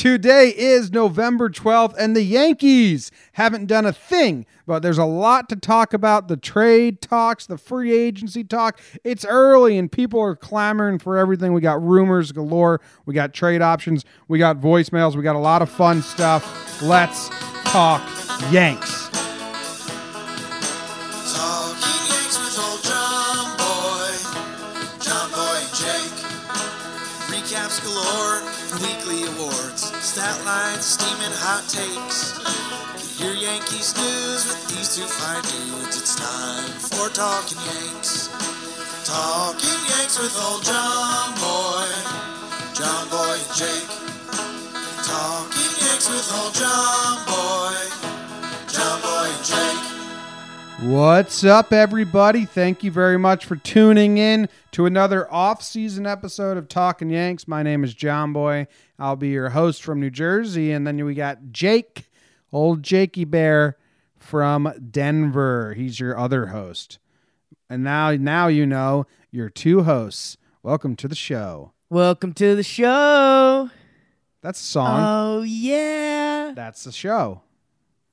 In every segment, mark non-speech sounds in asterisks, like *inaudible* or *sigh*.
Today is November 12th, and the Yankees haven't done a thing, but there's a lot to talk about the trade talks, the free agency talk. It's early, and people are clamoring for everything. We got rumors galore, we got trade options, we got voicemails, we got a lot of fun stuff. Let's talk Yanks. Steaming hot takes. Yankees news with these two fine dudes. It's time for Talking Yanks. Talking Yanks with old John Boy, John Boy and Jake. Talking Yanks with old John Boy, John Boy and Jake. What's up, everybody? Thank you very much for tuning in to another off-season episode of Talking Yanks. My name is John Boy. I'll be your host from New Jersey, and then we got Jake, old Jakey Bear from Denver. He's your other host. And now, now you know your two hosts. Welcome to the show. Welcome to the show. That's a song. Oh yeah. That's the show.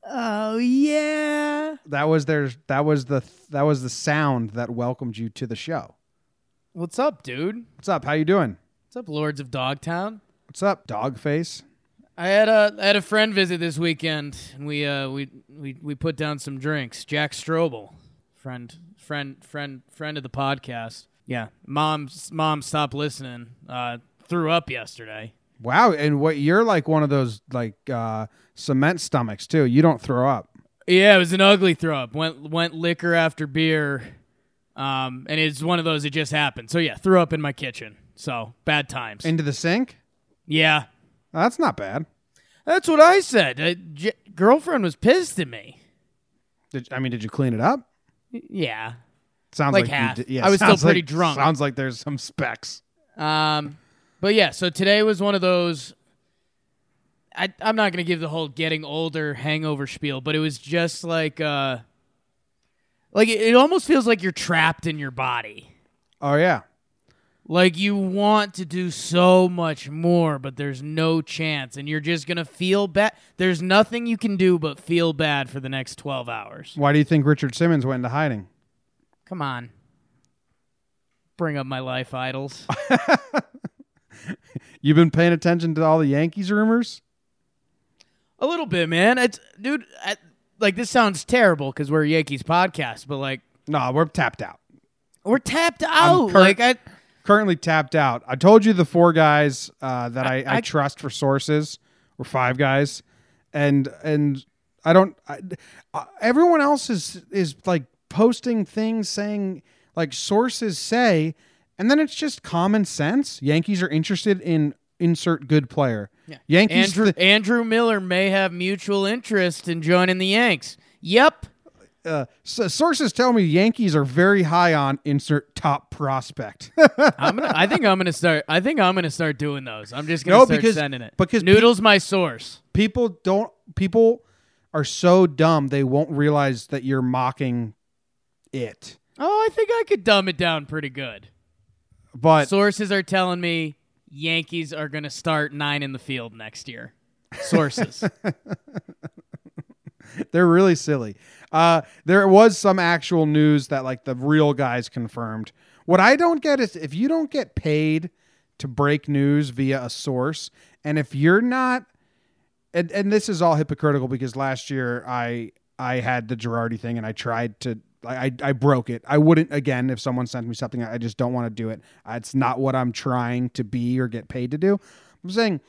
Oh yeah. That was their. That was the. That was the sound that welcomed you to the show. What's up, dude? What's up? How you doing? What's up, Lords of Dogtown? What's up, dog face? I had a I had a friend visit this weekend, and we uh we we we put down some drinks. Jack Strobel, friend friend friend friend of the podcast. Yeah, mom's mom stopped listening. Uh, threw up yesterday. Wow, and what you're like one of those like uh cement stomachs too. You don't throw up. Yeah, it was an ugly throw up. Went went liquor after beer, um, and it's one of those. that just happened. So yeah, threw up in my kitchen. So bad times. Into the sink? Yeah, That's not bad. that's what I said. Uh, J- girlfriend was pissed at me. Did I mean did you clean it up? Yeah. Sounds Like like, half. Did. Yeah, I was still pretty like- drunk. Sounds like there's some specs. Um, but yeah. So today was one of those. I I'm not gonna give the whole getting older hangover spiel, but it was just like uh, like it, it almost feels like you're trapped in your body. Oh yeah. Like you want to do so much more, but there's no chance, and you're just gonna feel bad. There's nothing you can do but feel bad for the next twelve hours. Why do you think Richard Simmons went into hiding? Come on, bring up my life idols. *laughs* You've been paying attention to all the Yankees rumors? A little bit, man. It's dude. I, like this sounds terrible because we're a Yankees podcast, but like No, we're tapped out. we're tapped out. cur- like I, Currently tapped out. I told you the four guys uh, that I, I- I, I- trust for sources were five guys, and and I don't. I, uh, everyone else is is like posting things saying like sources say, and then it's just common sense. Yankees are interested in insert good player. Yeah. Yankees. Andrew th- Andrew Miller may have mutual interest in joining the Yanks. Yep. Uh, so sources tell me Yankees are very high on insert top prospect. *laughs* I'm gonna. I think I'm gonna start. I think I'm gonna start doing those. I'm just gonna No, start because- sending it. because pe- Noodles my source. people don't. People are so dumb they won't realize that you're mocking it. Oh, I think I could dumb it down pretty good. But Sources are telling me Yankees are gonna start nine in the field next year. Sources. *laughs* *laughs* they're really silly. Uh, there was some actual news that like the real guys confirmed. What I don't get is if you don't get paid to break news via a source, and if you're not, and, and this is all hypocritical because last year I I had the Girardi thing and I tried to. I, I broke it. I wouldn't again if someone sent me something. I just don't want to do it. It's not what I'm trying to be or get paid to do. I'm saying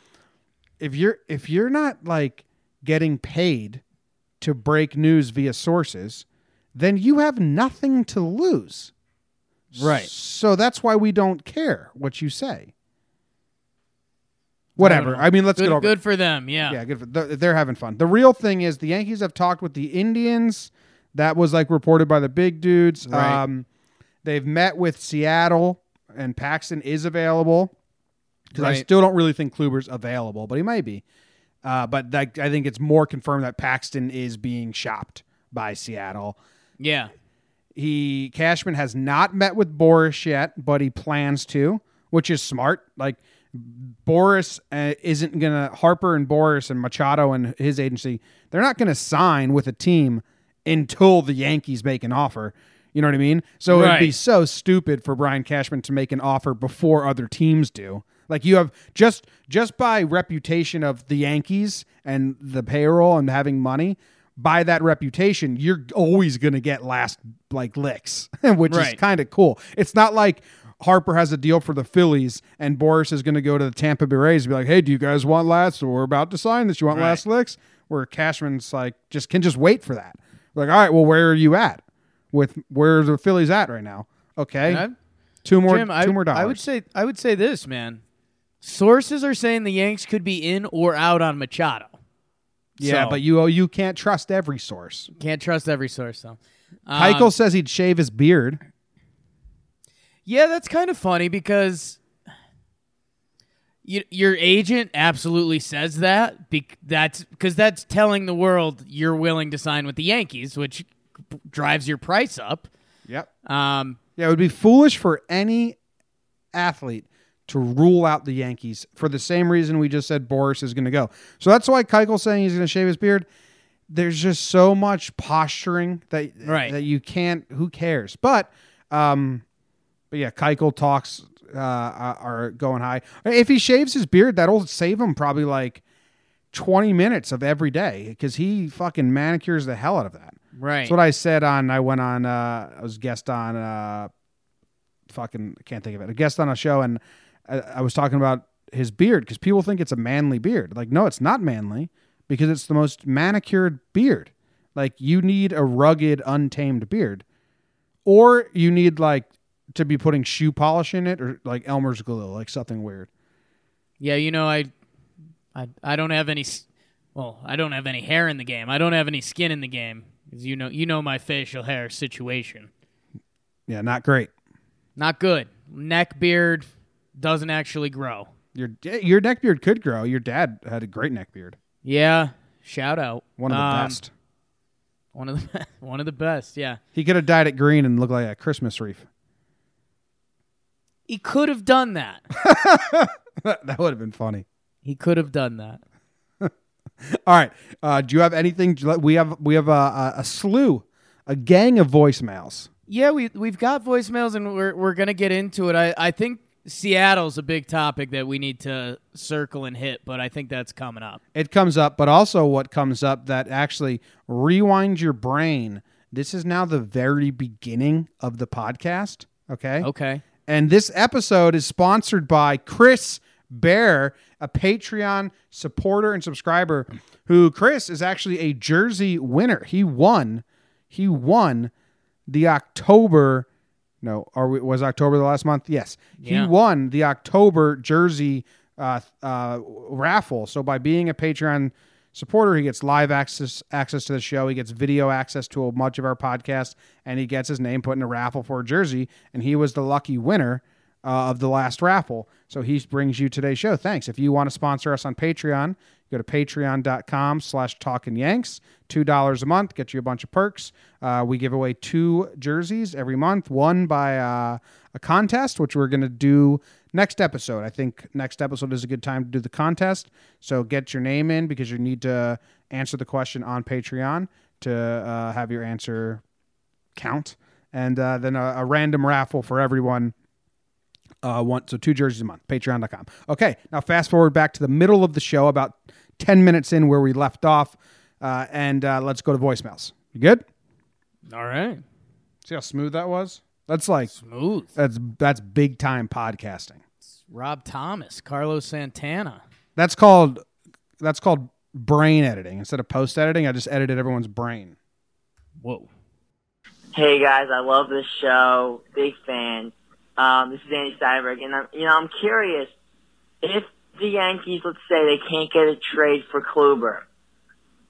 if you're if you're not like getting paid to break news via sources, then you have nothing to lose. Right. So that's why we don't care what you say. Whatever. know. I, mean, let's good, get over. good for them. Yeah. Yeah, good. For, they're, they're having fun. The real thing is the Yankees have talked with the Indians. That was like reported by the big dudes. Right. Um, they've met with Seattle, and Paxton is available. Because I still don't really think Kluber's available, but he might be. Uh, but that, I think it's more confirmed that Paxton is being shopped by Seattle. Yeah. He Cashman has not met with Boris yet, but he plans to, which is smart. Like Boris uh, isn't gonna Harper and Boris and Machado and his agency. They're not gonna sign with a team until the Yankees make an offer. You know what I mean? So it'd be so stupid for Brian Cashman to make an offer before other teams do. Like you have just just by reputation of the Yankees and the payroll and having money, by that reputation, you're always going to get last like licks, *laughs* which is kind of cool. It's not like Harper has a deal for the Phillies and Boris is going to go to the Tampa Bay Rays and be like, "Hey, do you guys want last? Or We're about to sign this. You want Right. last licks?" Where Cashman's like just can just wait for that. Like, all right, well, where are you at? With where the Phillies at right now? Okay, two more, Jim, I, two more dollars. I would say I would say this, man. Sources are saying the Yanks could be in or out on Machado. yeah, So, but you you can't trust every source. can't trust every source though. Um, Keuchel says he'd shave his beard. Yeah, that's kind of funny because you, your agent absolutely says that. Bec- that's because that's telling the world you're willing to sign with the Yankees, which drives your price up. Yep. Um, Yeah, it would be foolish for any athlete to rule out the Yankees for the same reason we just said Boris is going to go. So that's why Keuchel's saying he's going to shave his beard. There's just so much posturing that Right. that you can't. Who cares? But um, but yeah, Keuchel talks uh, are going high. If he shaves his beard, that'll save him probably like twenty minutes of every day because he fucking manicures the hell out of that. right. That's what I said on. I went on. Uh, I was guest on. Uh, fucking I can't think of it. A guest on a show, and I, I was talking about his beard because people think it's a manly beard. Like, no, it's not manly because it's the most manicured beard. Like, you need a rugged, untamed beard, or you need like to be putting shoe polish in it, or like Elmer's glue, like something weird. yeah, you know, I, I, I don't have any. s- Well, I don't have any hair in the game. I don't have any skin in the game. 'Cause you know, you know my facial hair situation. Yeah, not great. Not good. Neck beard doesn't actually grow. Your your neck beard could grow. Your dad had a great neck beard, Yeah. Shout out. one of the Um, best. One of the *laughs* one of the best. Yeah. He could have dyed it green and looked like a Christmas wreath. He could have done that. *laughs* that would have been funny. He could have done that. *laughs* All right. Uh, do you have anything? We have we have a, a, a slew, a gang of voicemails. Yeah, we we've got voicemails and we're we're gonna get into it. I, I think Seattle's a big topic that we need to circle and hit, but I think that's coming up. It comes up, but also what comes up that actually rewinds your brain. This is now the very beginning of the podcast. Okay. Okay. And this episode is sponsored by Chris Bear, a Patreon supporter and subscriber who Chris is actually a jersey winner. He won. He won the October no, or was October the last month? Yes. Yeah. He won the October jersey uh, uh, raffle. So by being a Patreon supporter, he gets live access access to the show. He gets video access to a much of our podcast, and he gets his name put in a raffle for a jersey. And he was the lucky winner uh, of the last raffle. So he brings you today's show. Thanks. If you want to sponsor us on Patreon, go to patreon.com slash talking yanks. $2 a month, get you a bunch of perks. Uh, we give away two jerseys every month, one by uh, a contest, which we're going to do next episode. I think next episode is a good time to do the contest. So get your name in because you need to answer the question on Patreon to uh, have your answer count. And uh, then a, a random raffle for everyone uh, one so two jerseys a month patreon.com okay now fast forward back to the middle of the show about 10 minutes in where we left off uh, and uh, let's go to voicemails you good All right. see how smooth that was that's like Smooth. that's that's big time podcasting Rob Thomas, Carlos Santana. that's called that's called brain editing instead of post editing i just edited everyone's brain Whoa. Hey guys, I love this show. Big fan. Um, this is Andy Steinberg, and I'm, you know, I'm curious if the Yankees, let's say, they can't get a trade for Kluber,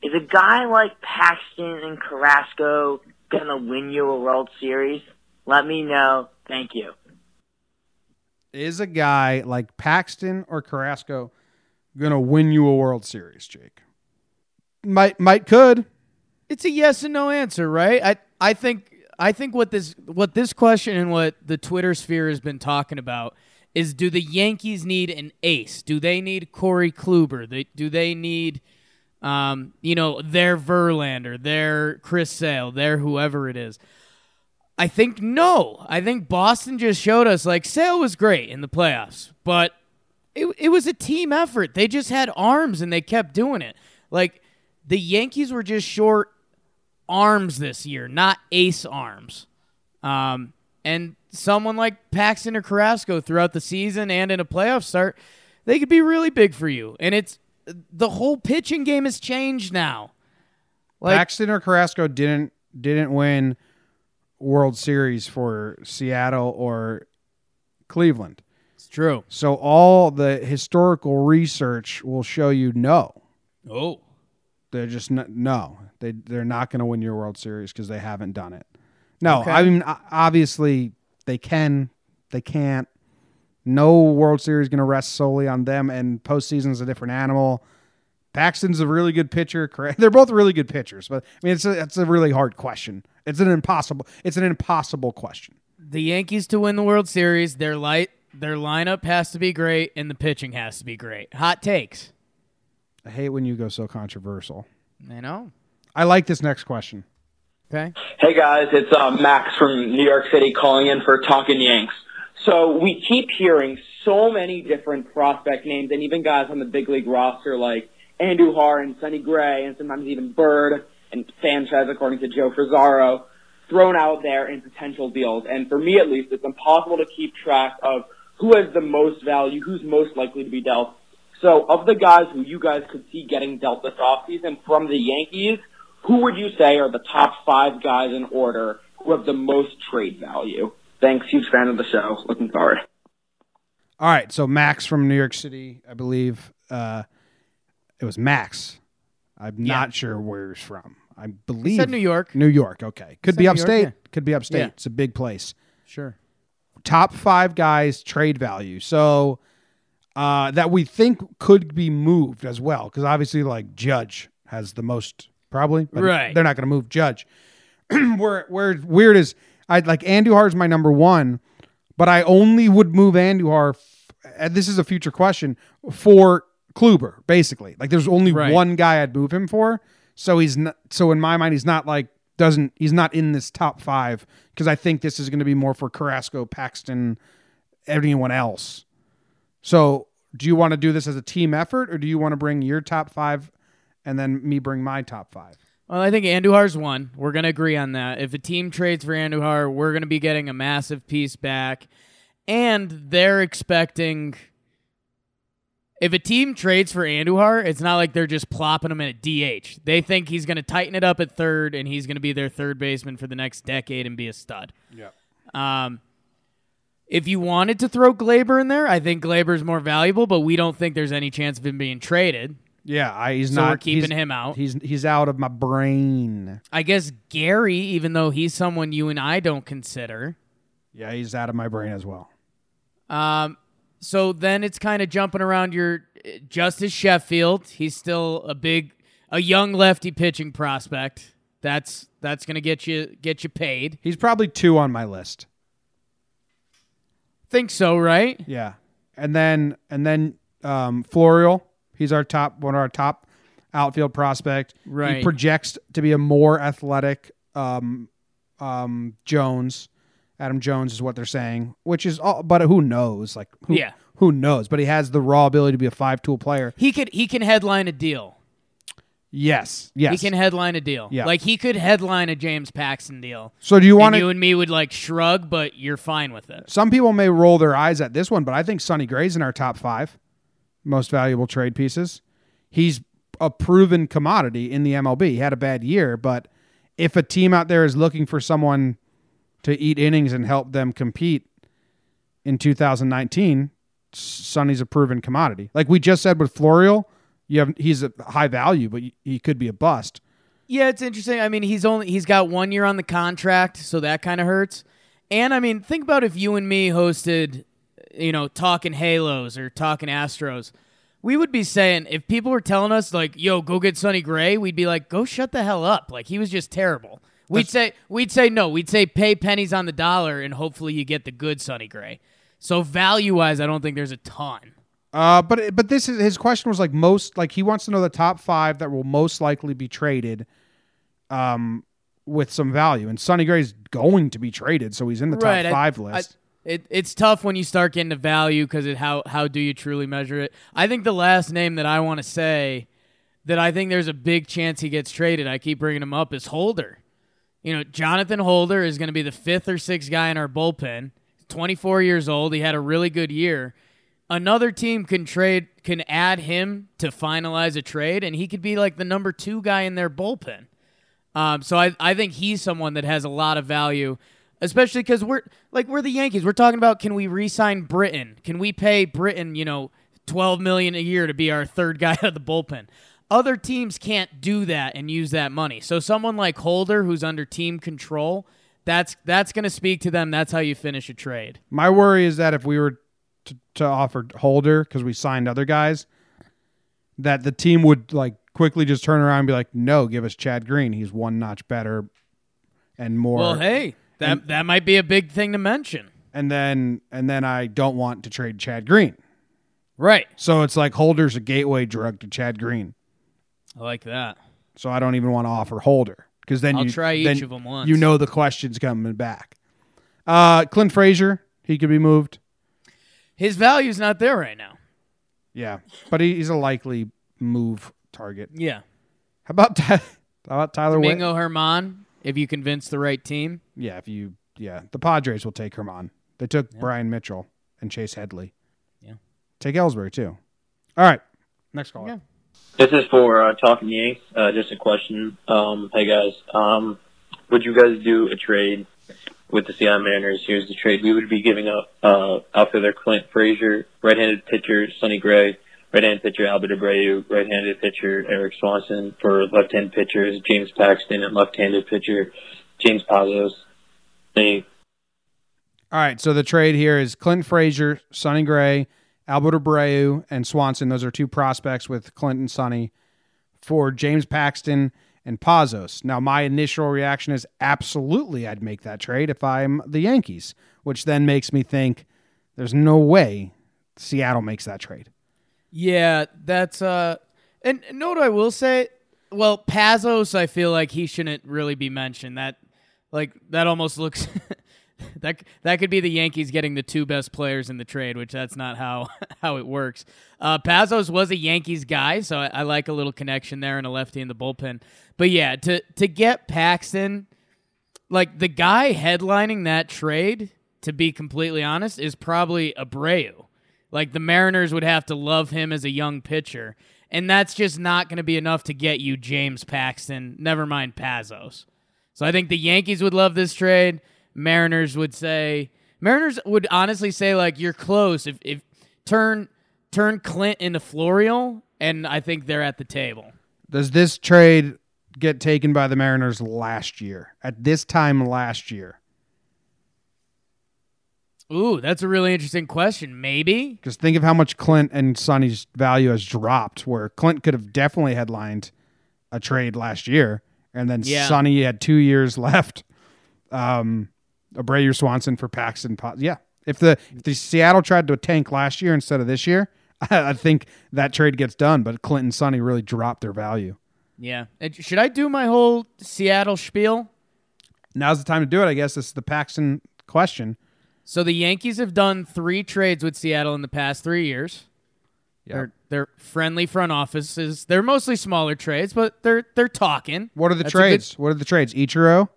is a guy like Paxton and Carrasco gonna win you a World Series? Let me know. Thank you. is a guy like paxton or carrasco gonna win you a world series jake might might could It's a yes and no answer, right? I I think I think what this what this question and what the Twitter sphere has been talking about is do the Yankees need an ace? Do they need Corey Kluber? They, do they need, um, you know, their Verlander, their Chris Sale, their whoever it is? I think no. I think Boston just showed us like Sale was great in the playoffs, but it it was a team effort. They just had arms and they kept doing it. Like the Yankees were just short arms this year, not ace arms. Um, and someone like Paxton or Carrasco throughout the season and in a playoff start, they could be really big for you. And it's the whole pitching game has changed now. Like Paxton or Carrasco didn't didn't win World Series for Seattle or Cleveland. it's true. So all the historical research will show you no. Oh, They're just n- no. They they're not going to win your World Series because they haven't done it. No, Okay. I mean obviously they can, they can't. No World Series going to rest solely on them, and postseason's a different animal. Paxton's a really good pitcher. *laughs* They're both really good pitchers, but I mean it's a, it's a really hard question. It's an impossible. It's an impossible question. the Yankees to win the World Series, their light, their lineup has to be great, and the pitching has to be great. Hot takes. I hate when you go so controversial. I know. I like this next question. Okay. Hey guys, it's uh, Max from New York City calling in for Talking Yanks. So we keep hearing so many different prospect names and even guys on the big league roster like Andujar and Sonny Gray and sometimes even Bird and Sanchez, according to Joe Frizarro, thrown out there in potential deals. And for me at least, it's impossible to keep track of who has the most value, who's most likely to be dealt. So of the guys who you guys could see getting dealt this offseason from the Yankees, who would you say are the top five guys in order who have the most trade value? Thanks, huge fan of the show. Looking forward. All right, so Max from New York City, I believe. Uh, it was Max. I'm not sure where he's from. I believe said New York. New York. Okay, could be New York, upstate. yeah. Could be upstate. Yeah. It's a big place. Sure. Top five guys trade value. So uh, that we think could be moved as well, because obviously, like Judge has the most probably. But Right. They're not going to move Judge. *clears throat* where where it's weird is I like Andujar is my number one, but I only would move Andujar. F- and this is a future question for Kluber, basically. Like there's only Right. one guy I'd move him for. So he's not. So in my mind, he's not like doesn't he's not in this top five because I think this is going to be more for Carrasco, Paxton, anyone else. So do you want to do this as a team effort, or do you want to bring your top five, and then me bring my top five? Well, I think Andujar's one. We're going to agree on that. If a team trades for Andujar, we're going to be getting a massive piece back. And they're expecting. If a team trades for Andujar, it's not like they're just plopping him in at DH. They think he's going to tighten it up at third, and he's going to be their third baseman for the next decade and be a stud. Yep. Um, if you wanted to throw Gleyber in there, I think Gleyber's more valuable, but we don't think there's any chance of him being traded. Yeah, I, he's So not. we're keeping him out. He's he's out of my brain. I guess Gary, even though he's someone you and I don't consider. Yeah, he's out of my brain as well. Um, so then it's kind of jumping around your Justus Sheffield. He's still a big, a young lefty pitching prospect. That's that's gonna get you get you paid. He's probably two on my list. Think so, right? Yeah, and then and then um, Florial. He's our top one of our top outfield prospect. He projects to be a more athletic um, um, Jones. Adam Jones is what they're saying, which is all, but who knows? Like who, Yeah. who knows? But he has the raw ability to be a five tool player. He could he can headline a deal. Yes, yes. He can headline a deal. Yeah. Like he could headline a James Paxton deal. so do you want to? you and me would like shrug, but you're fine with it. Some people may roll their eyes at this one, but I think Sonny Gray's in our top five most valuable trade pieces. He's a proven commodity in the MLB. He had a bad year, but if a team out there is looking for someone to eat innings and help them compete in 2019, Sonny's a proven commodity. Like we just said with Florial, you have he's a high value, but he could be a bust. Yeah, it's interesting. I mean, he's only he's got one year on the contract, so that kind of hurts. And I mean, think about if you and me hosted, you know, talking Halos or talking Astros. We would be saying if people were telling us like, "Yo, go get Sonny Gray," we'd be like, "Go shut the hell up!" Like he was just terrible. We'd say we'd say no. We'd say pay pennies on the dollar and hopefully you get the good Sonny Gray. So value wise, I don't think there's a ton. Uh, but but this is his question was like most like he wants to know the top five that will most likely be traded, um, with some value. And Sonny Gray's going to be traded, so he's in the Right, top I- five I- list. It, it's tough when you start getting to value because how how do you truly measure it? I think the last name that I want to say that I think there's a big chance he gets traded. I keep bringing him up is Holder. You know, Jonathan Holder is going to be the fifth or sixth guy in our bullpen. 24 years old. He had a really good year. Another team can trade can add him to finalize a trade, and he could be like the number two guy in their bullpen. Um, so I, I think he's someone that has a lot of value, especially because we're like we're the Yankees. We're talking about can we re-sign Britton? Can we pay Britton, you know, twelve million a year to be our third guy *laughs* out of the bullpen? Other teams can't do that and use that money. So someone like Holder, who's under team control, that's that's going to speak to them. That's how you finish a trade. My worry is that if we were to, to offer Holder because we signed other guys, that the team would like quickly just turn around and be like, "No, give us Chad Green. He's one notch better and more." Well, hey, that that might be a big thing to mention. and then and then I don't want to trade Chad Green. Right. So it's like Holder's a gateway drug to Chad Green. I like that. So I don't even want to offer Holder because then I'll you try each then of 'em once. You know the questions coming back. Uh, Clint Frazier, he could be moved. His value's not there right now. Yeah, but he, he's a likely move target. Yeah. How about Ty- *laughs* how about Tyler? Domingo German, if you convince the right team. Yeah, if you yeah, the Padres will take German. They took Bryan Mitchell and Chase Headley. Yeah. Take Ellsbury too. All right, next caller. Yeah. This is for uh, Talking Yanks. Uh, just a question. Um, hey guys, um, would you guys do a trade with the Seattle Mariners? Here's the trade: we would be giving up uh, outfielder Clint Frazier, right-handed pitcher Sonny Gray, right-handed pitcher Albert Abreu, right-handed pitcher Erik Swanson for left-handed pitchers James Paxton and left-handed pitcher James Pazos. Thank you. All right, so the trade here is Clint Frazier, Sonny Gray, Albert Abreu, and Swanson. Those are two prospects with Clint and Sonny for James Paxton and Pazos. Now, my initial reaction is absolutely I'd make that trade if I'm the Yankees, which then makes me think there's no way Seattle makes that trade. Yeah, that's uh and and know what I will say? Well, Pazos, I feel like he shouldn't really be mentioned. That like that almost looks *laughs* that that could be the Yankees getting the two best players in the trade, which that's not how *laughs* how it works. Uh, Pazos was a Yankees guy, so I, I like a little connection there and a lefty in the bullpen. But yeah, to to get Paxton, like the guy headlining that trade, to be completely honest, is probably Abreu. Like the Mariners would have to love him as a young pitcher, and that's just not going to be enough to get you James Paxton. Never mind Pazos. So I think the Yankees would love this trade. Mariners would say Mariners would honestly say like you're close if if turn turn Clint into Florial, and I think they're at the table. Does this trade get taken by the Mariners last year? At this time last year? Ooh, that's a really interesting question. Maybe. Because think of how much Clint and Sonny's value has dropped, where Clint could have definitely headlined a trade last year, and then Yeah. Sonny had two years *laughs* left. Um, Abreu Swanson for Paxton. Yeah, if the if the Seattle tried to tank last year instead of this year, *laughs* I, think that trade gets done. But Clinton Sonny really dropped their value. Yeah. And Should I do my whole Seattle spiel? Now's the time to do it. I guess this is the Paxton question. So the Yankees have done three trades with Seattle in the past three years. They're they're friendly front offices. They're mostly smaller trades, but they're they're talking. What are the That's a good- trades? What are the trades? Ichiro.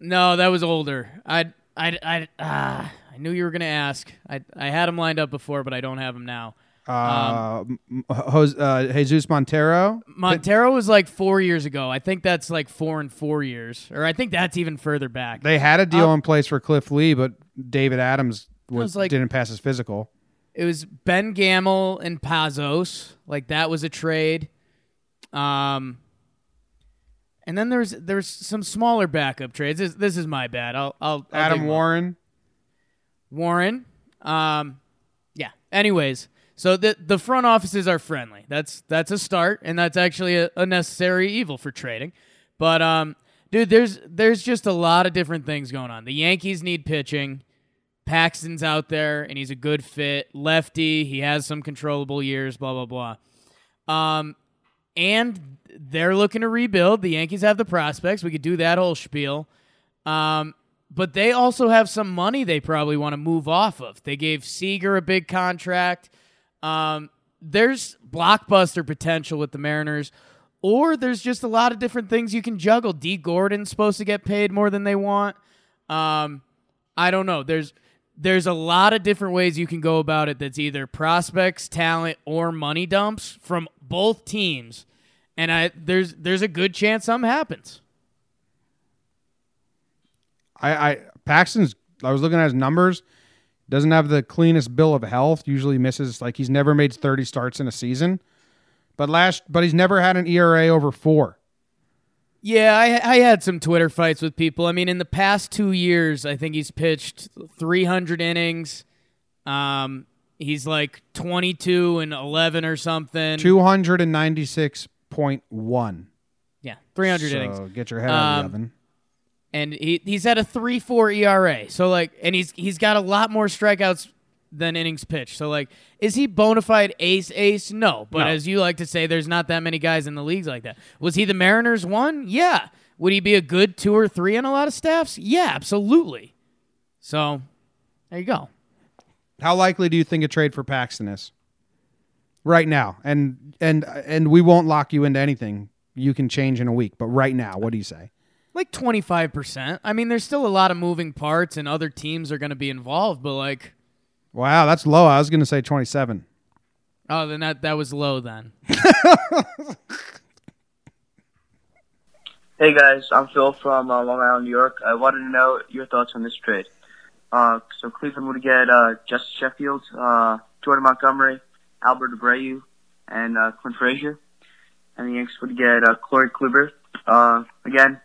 No, that was older. I I I ah, I knew you were gonna ask. I I had them lined up before, but I don't have them now. Uh, M- Jose, uh, Jesus Montero. Montero was like four years ago. I think that's like four and four years, or I think that's even further back. They had a deal Uh, in place for Cliff Lee, but David Adams was, was like- didn't pass his physical. It was Ben Gamel and Pazos. Like that was a trade. Um, and then there's there's some smaller backup trades. This, this is my bad. I'll I'll, I'll Adam dig 'em up. Warren. Warren. Um, yeah. Anyways, so the the front offices are friendly. That's that's a start, and that's actually a, a necessary evil for trading. But um, dude, there's there's just a lot of different things going on. The Yankees need pitching. Paxton's out there and he's a good fit. Lefty, he has some controllable years, blah, blah, blah. Um, and they're looking to rebuild. The Yankees have the prospects. We could do that whole spiel. Um, but they also have some money they probably want to move off of. They gave Seager a big contract. Um, there's blockbuster potential with the Mariners, or there's just a lot of different things you can juggle. Dee Gordon's supposed to get paid more than they want. Um, I don't know. There's there's a lot of different ways you can go about it. That's either prospects, talent, or money dumps from both teams, and I there's there's a good chance something happens. I, I Paxton's. I was looking at his numbers. Doesn't have the cleanest bill of health. Usually misses like he's never made thirty starts in a season. But last, but he's never had an ERA over four. Yeah, I, I had some Twitter fights with people. I mean, in the past two years, I think he's pitched 300 innings. Um, he's like 22 and 11 or something. Two hundred and ninety six point one. Yeah, 300 so innings. Get your head out of Um, the oven. and he he's at a three four ERA. So like, and he's he's got a lot more strikeouts than innings pitched. So like, is he bona fide ace ace? No, but No. as you like to say, there's not that many guys in the leagues like that. Was he the Mariners one? Yeah. Would he be a good two or three on a lot of staffs? Yeah, absolutely. So there you go. How likely do you think a trade for Paxton is? Right now, and and and we won't lock you into anything. You can change in a week, but right now, what do you say? Like twenty five percent. I mean, there's still a lot of moving parts, and other teams are going to be involved. But like, Wow, that's low. I was going to say twenty seven. oh, then that that was low then. *laughs* Hey guys, I'm Phil from uh, Long Island, New York. I wanted to know your thoughts on this trade. Uh, so Cleveland would get uh, Justin Sheffield, uh, Jordan Montgomery, Albert Abreu, and uh, Clint Frazier. And the Yankees would get uh, Corey Kluber. Uh, again,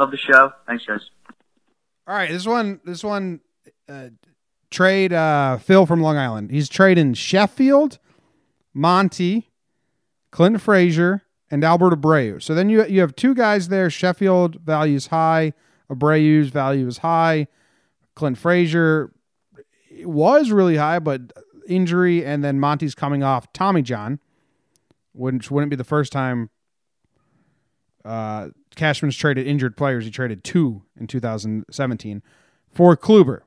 love the show. Thanks, guys. All right, this one, this one, uh, trade uh, Phil from Long Island. He's trading Sheffield, Monty, Clint Frazier, and Albert Abreu. So then you you have two guys there. Sheffield values high, Abreu's value is high. Clint Frazier was really high, but injury, and then Monty's coming off Tommy John, which wouldn't be the first time uh, Cashman's traded injured players. He traded two in 2017 for Kluber.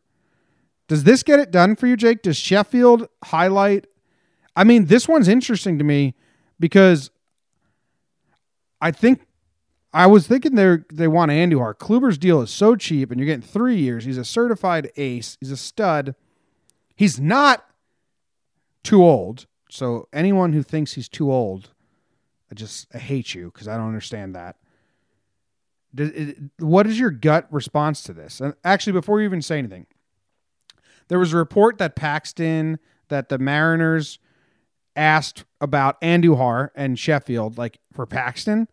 Does this get it done for you, Jake? Does Sheffield highlight? I mean, this one's interesting to me because I think I was thinking they they want Andujar. Kluber's deal is so cheap, and you're getting three years. He's a certified ace. He's a stud. He's not too old. So anyone who thinks he's too old, I just I hate you because I don't understand that. Does, what is your gut response to this? And actually, before you even say anything, there was a report that Paxton, that the Mariners asked about Andujar and Sheffield, like for Paxton,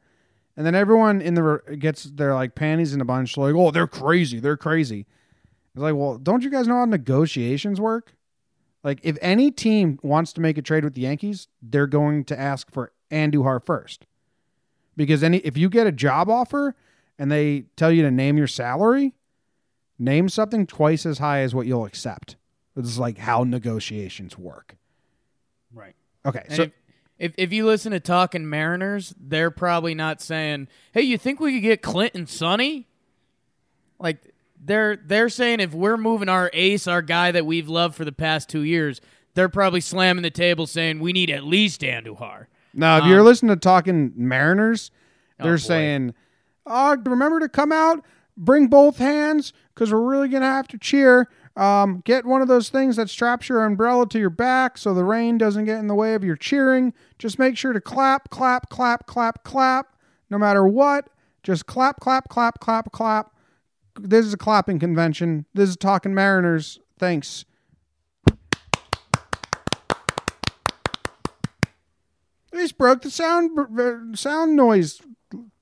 and then everyone in the gets their like panties in a bunch, like, oh, they're crazy, they're crazy. It's like, well, don't you guys know how negotiations work? Like, if any team wants to make a trade with the Yankees, they're going to ask for Andujar first, because any if you get a job offer and they tell you to name your salary, name something twice as high as what you'll accept. This is like how negotiations work. Right. Okay, And so if, if if you listen to Talking Mariners, they're probably not saying, "Hey, you think we could get Clint and Sonny?" Like they're they're saying if we're moving our ace, our guy that we've loved for the past two years, they're probably slamming the table saying we need at least Andujar. now if um, you're listening to talking Mariners, they're boy. saying, "Oh, remember to come out, bring both hands, because we're really gonna have to cheer." Um, get one of those things that straps your umbrella to your back so the rain doesn't get in the way of your cheering. Just make sure to clap, clap, clap, clap, clap, no matter what. Just clap, clap, clap, clap, clap. This is a clapping convention. This is Talking Mariners. Thanks. We just broke the sound sound noise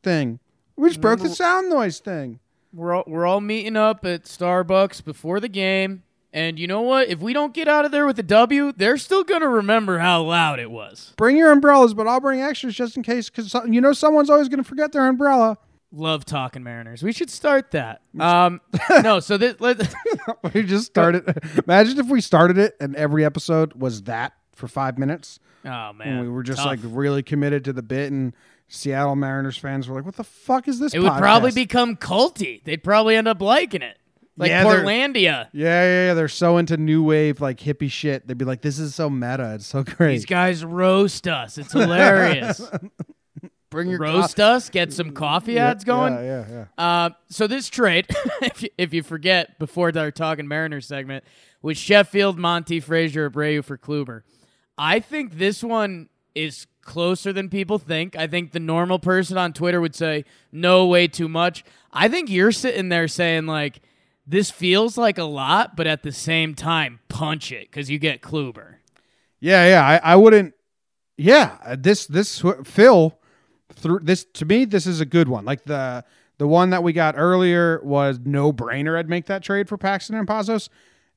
thing. We just broke the sound noise thing. We're all, we're all meeting up at Starbucks before the game, and you know what? If we don't get out of there with a W, they're still gonna remember how loud it was. Bring your umbrellas, but I'll bring extras just in case, because you know someone's always going to forget their umbrella. Love talking Mariners. We should start that. Um, *laughs* no, so this let, *laughs* we just started. Imagine if we started it and every episode was that for five minutes. oh And man, we were just tough. like really committed to the bit, and Seattle Mariners fans were like, "What the fuck is this?" it would probably become culty. They'd probably end up liking it, like Yeah, Portlandia. Yeah, yeah, yeah. They're so into new wave like hippie shit. They'd be like, "This is so meta. It's so great." These guys roast us. It's hilarious. *laughs* Bring your roast us. Get some coffee Yeah, ads going. Yeah, yeah, yeah. Uh, so this trade, *laughs* if, you, if you forget before our talking Mariners segment, was Sheffield, Monty, Frazier, Abreu for Kluber. I think this one is closer than people think. I think the normal person on Twitter would say, no, way too much. I think you're sitting there saying, like, this feels like a lot, but at the same time, punch it because you get Kluber. Yeah, yeah. I, I wouldn't. Yeah, uh, this this Phil through this to me. This is a good one. Like the the one that we got earlier was no brainer. I'd make that trade for Paxton and Pazos.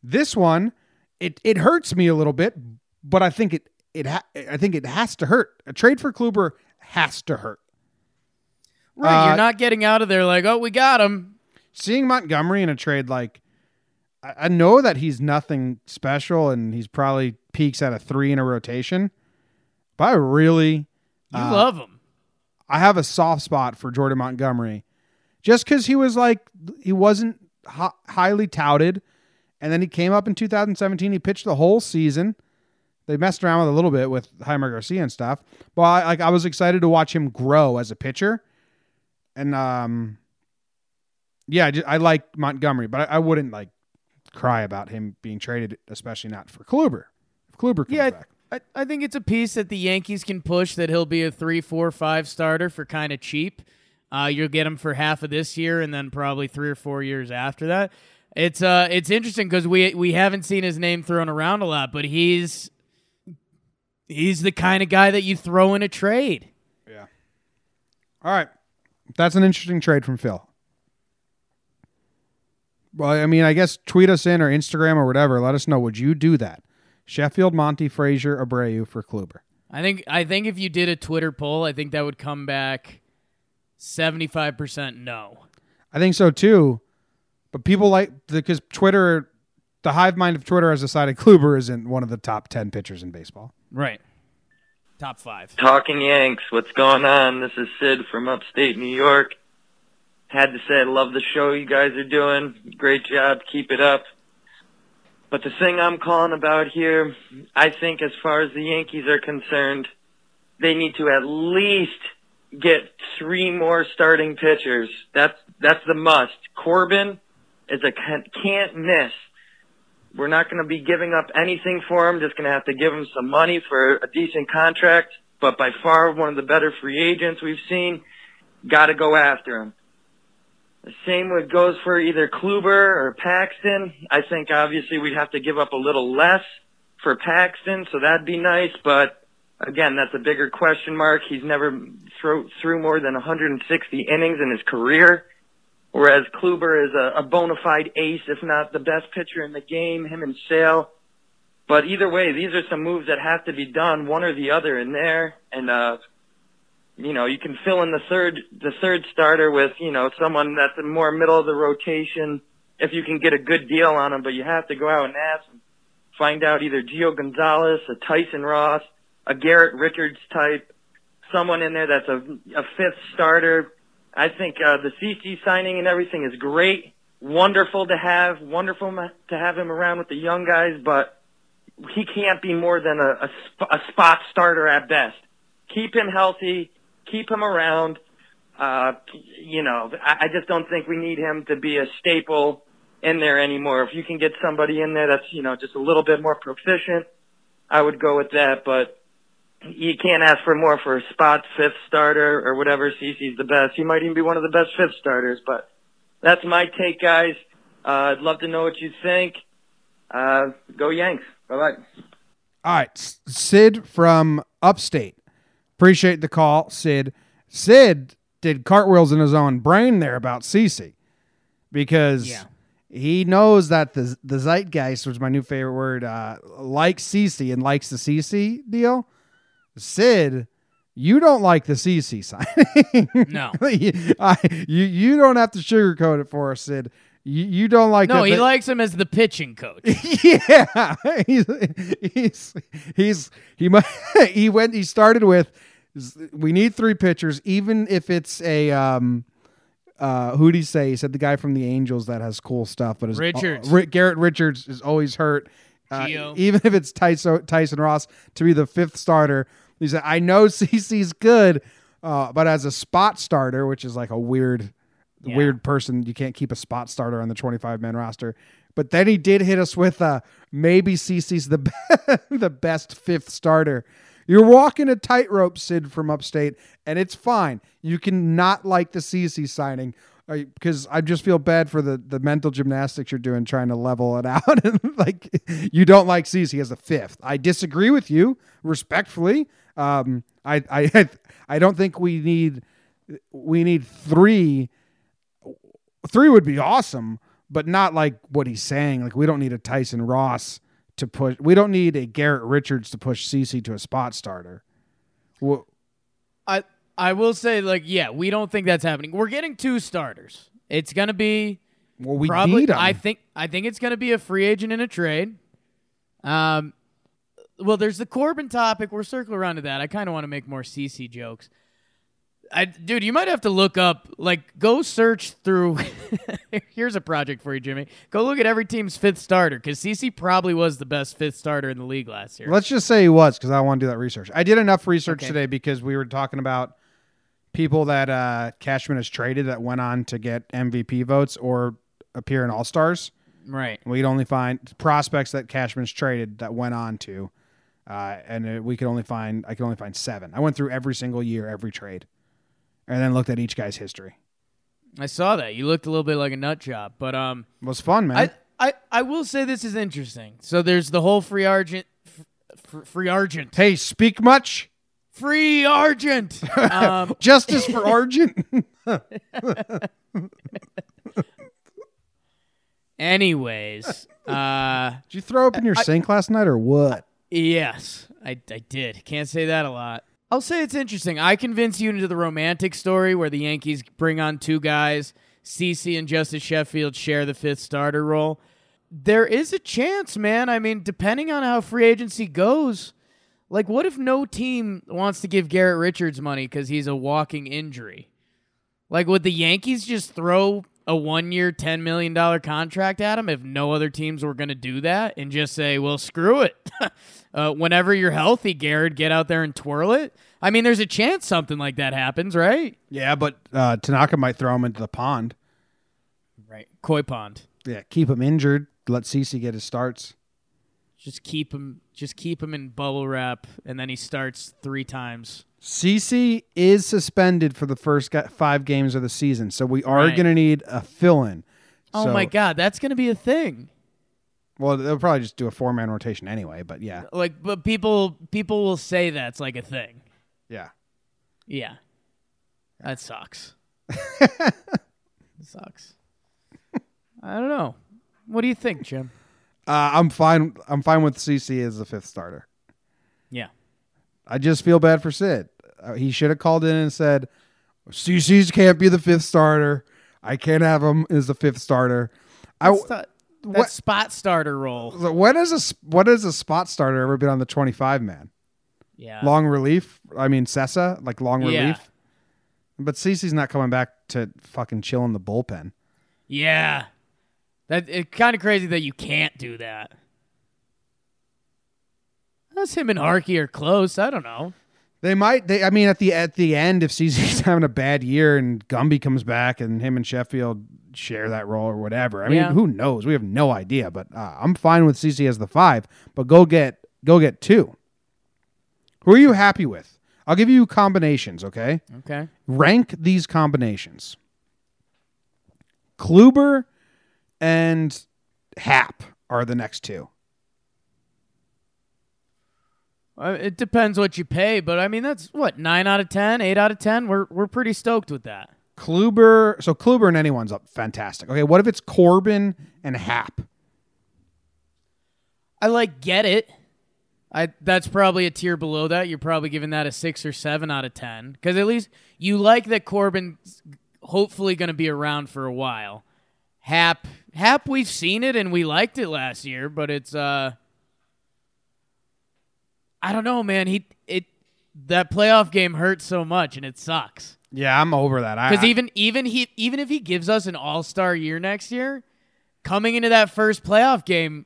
This one, it it hurts me a little bit, but I think it it ha- I think it has to hurt. A trade for Kluber has to hurt. Right. Uh, you're not getting out of there like, oh, we got him. seeing Montgomery in a trade like I, I know that he's nothing special and he's probably peaks at a three in a rotation, but I really You uh, love him. I have a soft spot for Jordan Montgomery, just because he was like he wasn't hi- highly touted, and then he came up in 2017. He pitched the whole season. They messed around with a little bit with Jaime Garcia and stuff, but I, like I was excited to watch him grow as a pitcher, and um, yeah, I, like Montgomery, but I, I wouldn't like cry about him being traded, especially not for Kluber. If Kluber comes Yeah, back. I, I think it's a piece that the Yankees can push that he'll be a three, four, five starter for kind of cheap. Uh, you'll get him for half of this year and then probably three or four years after that. It's uh, it's interesting because we we haven't seen his name thrown around a lot, but he's he's the kind of guy that you throw in a trade. Yeah. All right. That's an interesting trade from Phil. Well, I mean, I guess tweet us in or Instagram or whatever. Let us know. Would you do that? Sheffield, Monty, Frazier, Abreu for Kluber. I think I think if you did a Twitter poll, I think that would come back seventy five percent no. I think so too. But people like because Twitter, the hive mind of Twitter has decided Kluber isn't one of the top 10 pitchers in baseball. Right. Top five. Talking Yanks, what's going on? This is Sid from upstate New York. Had to say I love the show you guys are doing. Great job. Keep it up. But the thing I'm calling about here, I think as far as the Yankees are concerned, they need to at least get three more starting pitchers. That's that's the must. Corbin is a can- can't miss. We're not going to be giving up anything for him. Just going to have to give him some money for a decent contract. But by far one of the better free agents we've seen. Got to go after him. The same goes for either Kluber or Paxton. I think obviously we'd have to give up a little less for Paxton, so that'd be nice. But again, that's a bigger question mark. He's never threw more than 160 innings in his career, whereas Kluber is a, a bona fide ace, if not the best pitcher in the game. Him and Sale. But either way, these are some moves that have to be done, one or the other in there, and uh, you know, you can fill in the third the third starter with, you know, someone that's more middle of the rotation if you can get a good deal on him, but you have to go out and ask and find out either Gio Gonzalez, a Tyson Ross, a Garrett Richards type, someone in there that's a a fifth starter. I think uh the CC signing and everything is great. Wonderful to have, wonderful to have him around with the young guys, but he can't be more than a, a, sp- a spot starter at best. Keep him healthy, keep him around. Uh, you know, I, I just don't think we need him to be a staple in there anymore. If you can get somebody in there that's, you know, just a little bit more proficient, I would go with that, but you can't ask for more for a spot fifth starter or whatever. CC's the best. He might even be one of the best fifth starters, but that's my take, guys. Uh, I'd love to know what you think. Uh, go Yanks. Bye bye. All right, Sid from Upstate. Appreciate the call, Sid. Sid did cartwheels in his own brain there about CC because Yeah. he knows that the the zeitgeist, which is my new favorite word, uh, likes CC and likes the CC deal. Sid You don't like the CC signing. No. *laughs* I, you you don't have to sugarcoat it for us, Sid. You, you don't like No, that he the- likes him as the pitching coach. *laughs* yeah, *laughs* he's he's he's he he went he started with we need three pitchers, even if it's a um uh who'd he say? He said the guy from the Angels that has cool stuff, but is Richards. uh, Ri- Garrett Richards is always hurt. Uh, even if it's Tyson, Tyson Ross to be the fifth starter, he said, "I know *laughs* CC's good, uh, but as a spot starter, which is like a weird, Yeah. weird person, you can't keep a spot starter on the 25 man roster." But then he did hit us with uh, maybe CC's the *laughs* be- the best fifth starter. You're walking a tightrope, Sid from upstate, and it's fine. You can not like the CC signing because I just feel bad for the the mental gymnastics you're doing trying to level it *laughs* out. and like you don't like CC as a fifth. I disagree with you respectfully. Um, I I *laughs* I don't think we need we need three. Three would be awesome, but not like what he's saying. Like we don't need a Tyson Ross to push. We don't need a Garrett Richards to push CC to a spot starter. Well, I I will say like yeah, we don't think that's happening. We're getting two starters. It's gonna be well we probably. need. I think I think it's gonna be a free agent in a trade. Um, well, there's the Corbin topic. We're circling around to that. I kind of want to make more CC jokes. I, dude, you might have to look up, like, go search through. *laughs* Here's a project for you, Jimmy. Go look at every team's fifth starter because CC probably was the best fifth starter in the league last year. Let's just say he was because I want to do that research. I did enough research Okay. today because we were talking about people that uh, Cashman has traded that went on to get MVP votes or appear in All Stars. right. We'd only find prospects that Cashman's traded that went on to, uh, and uh, we could only find I could only find seven. I went through every single year, every trade, and then looked at each guy's history. I saw that. You looked a little bit like a nut job, but um, It was fun, man. I, I, I will say this is interesting. So there's the whole free argent, f- free argent, hey, speak much. free argent. *laughs* Um, *laughs* Justice for Argent. *laughs* anyways, uh, Did you throw up in your sink last night or what? Yes, I, I did. Can't say that a lot. I'll say it's interesting. I convince you into the romantic story where the Yankees bring on two guys. CC and Justus Sheffield share the fifth starter role. There is a chance, man. I mean, depending on how free agency goes, like, what if no team wants to give Garrett Richards money because he's a walking injury? Like, would the Yankees just throw a one year, $10 million contract at him if no other teams were going to do that and just say, well, screw it? *laughs* uh, whenever you're healthy, Garrett, get out there and twirl it? I mean, there's a chance something like that happens, right? Yeah, but uh, Tanaka might throw him into the pond. Right. Koi pond. Yeah, keep him injured. Let CC get his starts. Just keep him, just keep him in bubble wrap, and then he starts three times. CC is suspended for the first five games of the season, so we are Right. going to need a fill-in. Oh So- my God, that's going to be a thing. Well, they'll probably just do a four-man rotation anyway. But yeah, Like, but people, people will say that's like a thing. yeah. Yeah. That sucks. *laughs* sucks. I don't know. What do you think, Jim? Uh, I'm fine. I'm fine with CC as the fifth starter. Yeah. I just feel bad for Sid. Uh, he should have called in and said, "CC's can't be the fifth starter. I can't have him as the fifth starter." I That's that, that what- spot starter role. When is a what has a spot starter ever been on the 25 man? Yeah. Long relief. I mean, Cessa like long Yeah. relief. But CC's not coming back to fucking chill in the bullpen. Yeah. That it's kind of crazy that you can't do that. Unless him and Harkey are close. I don't know. They might. They. I mean, at the at the end, if CC's *laughs* having a bad year and Gumby comes back and him and Sheffield share that role or whatever. I mean, Yeah. who knows? We have no idea. But uh, I'm fine with CC as the five. But go get go get two. Who are you happy with? I'll give you combinations. Okay. Okay. Rank these combinations. Kluber and Hap are the next two. Uh, it depends what you pay, but I mean that's what nine out of ten, eight out of ten. We're we're pretty stoked with that. Kluber. So Kluber and anyone's up. Fantastic. Okay. What if it's Corbin and Hap? I like get it. I that's probably a tier below that. You're probably giving that a six or seven out of ten because at least you like that Corbin's hopefully going to be around for a while. Hap, Hap, we've seen it and we liked it last year, but it's uh, I don't know, man. He it that playoff game hurts so much and it sucks Yeah, I'm over that. I, because even even he even if he gives us an All Star year next year, coming into that first playoff game,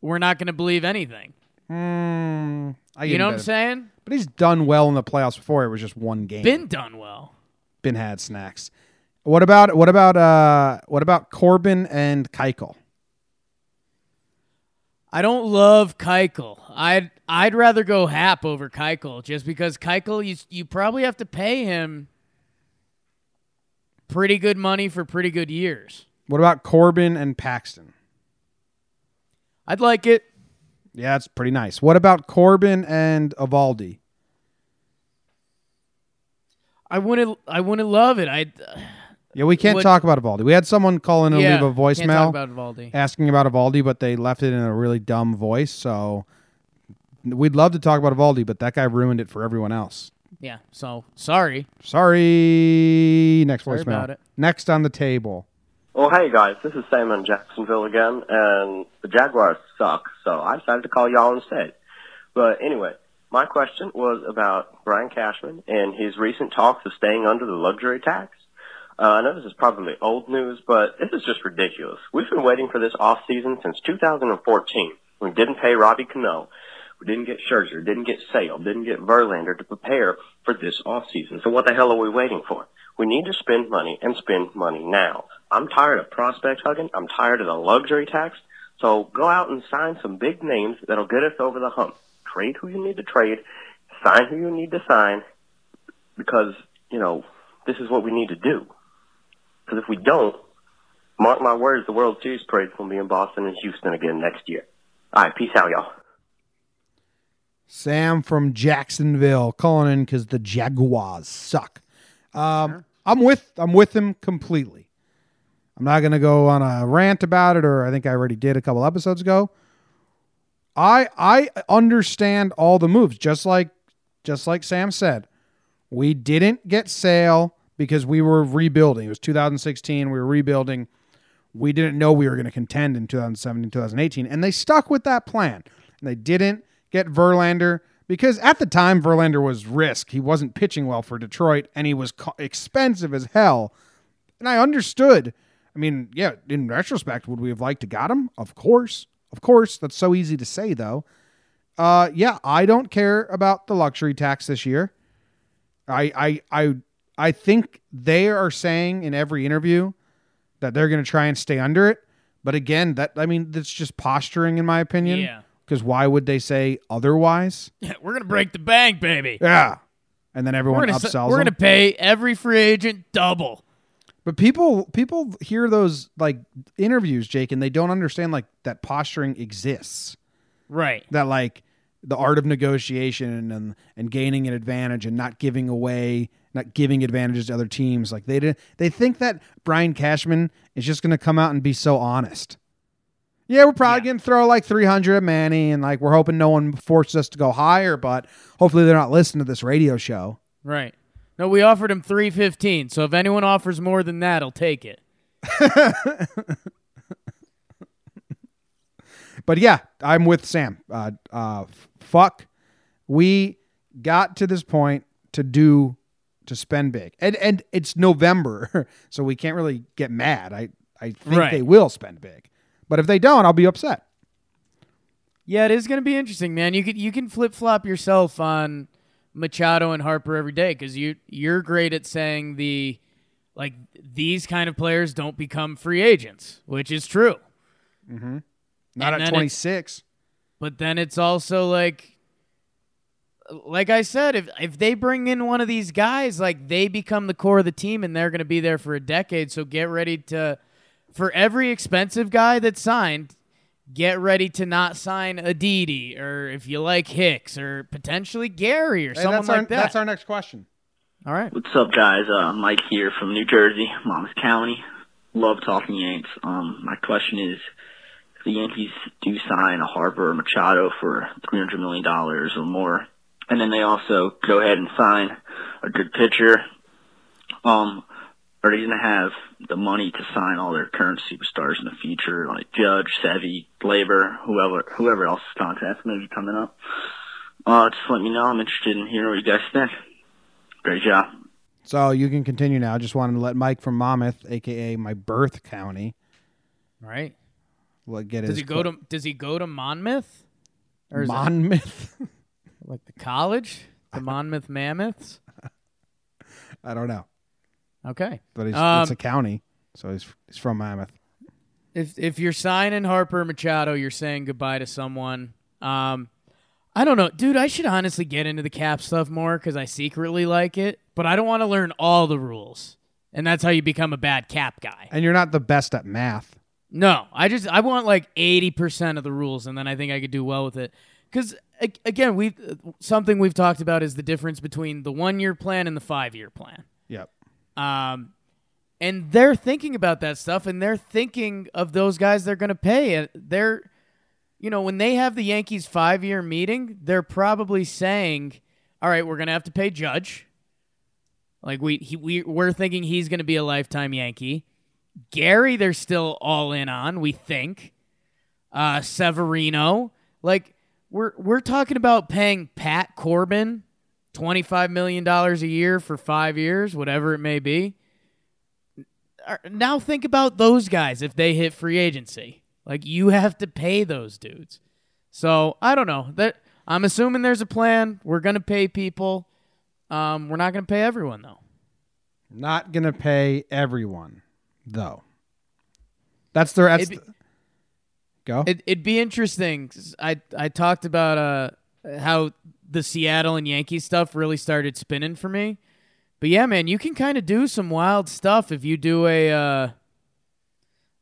we're not going to believe anything. Mm, I You know what I'm saying? But he's done well in the playoffs before. It was just one game. Been done well. been had snacks. What about what about uh what about Corbin and Keuchel? I don't love Keuchel. I'd I'd rather go Hap over Keuchel just because Keuchel you you probably have to pay him pretty good money for pretty good years. What about Corbin and Paxton? I'd like it. Yeah, it's pretty nice. What about Corbin and Eovaldi? I wouldn't I wouldn't love it. I Yeah, we can't What- talk about Eovaldi. We had someone call in and yeah, leave a Can't talk voicemail about Valdi. asking about Eovaldi, but they left it in a really dumb voice. So we'd love to talk about Eovaldi, but that guy ruined it for everyone else. Yeah. So sorry. Sorry. Next Sorry voicemail. about it. Next on the table. Well, hey guys, this is Sam in Jacksonville again, and the Jaguars suck, so I decided to call y'all instead. But anyway, my question was about Brian Cashman and his recent talks of staying under the luxury tax. Uh, I know this is probably old news, but this is just ridiculous. We've been waiting for this off season since 2014. We didn't pay Robbie Cano. We didn't get Scherzer, didn't get Sale, didn't get Verlander to prepare for this off season. So what the hell are we waiting for? We need to spend money and spend money now. I'm tired of prospect hugging. I'm tired of the luxury tax. So go out and sign some big names that'll get us over the hump. Trade who you need to trade, sign who you need to sign, because, you know, this is what we need to do. Because if we don't, mark my words, the World Series parade's going to be in Boston and Houston again next year. All right, peace out, y'all. Sam from Jacksonville calling in because the Jaguars suck. Um, I'm with I'm with him completely. I'm not going to go on a rant about it, or I think I already did a couple episodes ago. I I understand all the moves, just like just like Sam said. We didn't get Sale because we were rebuilding. It was 2016. We were rebuilding. We didn't know we were going to contend in 2017, 2018, and they stuck with that plan. And they didn't get Verlander because at the time Verlander was risk. He wasn't pitching well for Detroit, and he was co- expensive as hell. And I understood. I mean, yeah, in retrospect, would we have liked to got him? Of course, of course. That's so easy to say, though. Uh, yeah, I don't care about the luxury tax this year. I, I, I, I think they are saying in every interview that they're going to try and stay under it. But again, that I mean, that's just posturing, in my opinion. Yeah. Because why would they say otherwise? *laughs* Yeah, We're gonna break the bank, baby. Yeah. And then We're everyone gonna, upsells we're them. gonna pay every free agent double. But people people hear those like interviews, Jake, and they don't understand like that posturing exists. Right. That like the art of negotiation and and gaining an advantage and not giving away, not giving advantages to other teams. Like they did, they think that Brian Cashman is just going to come out and be so honest. Yeah, we're probably going to throw like 300 at Manny, and like we're hoping no one forces us to go higher, but hopefully they're not listening to this radio show. Right. No, we offered him three fifteen. So if anyone offers more than that, I'll take it. *laughs* But yeah, I'm with Sam. Uh, uh, fuck. We got to this point to do to spend big, and and it's November, *laughs* so we can't really get mad. I I think Right. they will spend big, but if they don't, I'll be upset. Yeah, it is going to be interesting, man. You can you can flip flop yourself on Machado and Harper every day because you you're great at saying the like these kind of players don't become free agents, which is true. Mm-hmm. Not And at 26. But then it's also like like I said, if if they bring in one of these guys, like they become the core of the team and they're going to be there for a decade. So get ready to for every expensive guy that's signed, get ready to not sign Aditi or if you like Hicks or potentially Gary or Hey, someone that's like our that. that's our next question. All right. What's up, guys? Uh, Mike here from New Jersey, Monmouth County. Love talking Yanks. Um, my question is, the Yankees do sign a Harper or Machado for three hundred million dollars or more, and then they also go ahead and sign a good pitcher, um, are they going to have the money to sign all their current superstars in the future, like Judge, Sevy, Gleyber, whoever whoever else's contracts may be coming up? Uh, just let me know. I'm interested in hearing what you guys think. Great job. So you can continue now. I Just wanted to let Mike from Monmouth, aka my birth county, Right? let get Does his he go to Does he go to Monmouth? Or is it Monmouth? *laughs* like the college, the *laughs* Monmouth Mammoths? I don't know, Okay. but he's, Um, it's a county, so he's he's from Mammoth. if if you're signing Harper Machado, you're saying goodbye to someone. Um, I don't know, dude. I should honestly get into the cap stuff more because I secretly like it, but I don't want to learn all the rules, and that's how you become a bad cap guy. And you're not the best at math. No, I just I want like eighty percent of the rules, and then I think I could do well with it. Because again, we something we've talked about is the difference between the one year plan and the five year plan. Yep. Um, and they're thinking about that stuff, and they're thinking of those guys they're going to pay. They're, you know, when they have the Yankees five year meeting, they're probably saying, "All right, we're going to have to pay Judge. Like we he, we we're thinking he's going to be a lifetime Yankee. Gary, they're still all in on. We think. Uh, Severino, like we're we're talking about paying Pat Corbin $25 million a year for five years, whatever it may be. Now think about those guys if they hit free agency. Like you have to pay those dudes. So I don't know. That I'm assuming there's a plan. We're gonna pay people. Um, we're not gonna pay everyone though. Not gonna pay everyone, though. That's their. That's It'd the- go. It, it'd be interesting. I I talked about uh how the Seattle and Yankee stuff really started spinning for me. But yeah, man, you can kind of do some wild stuff if you do a uh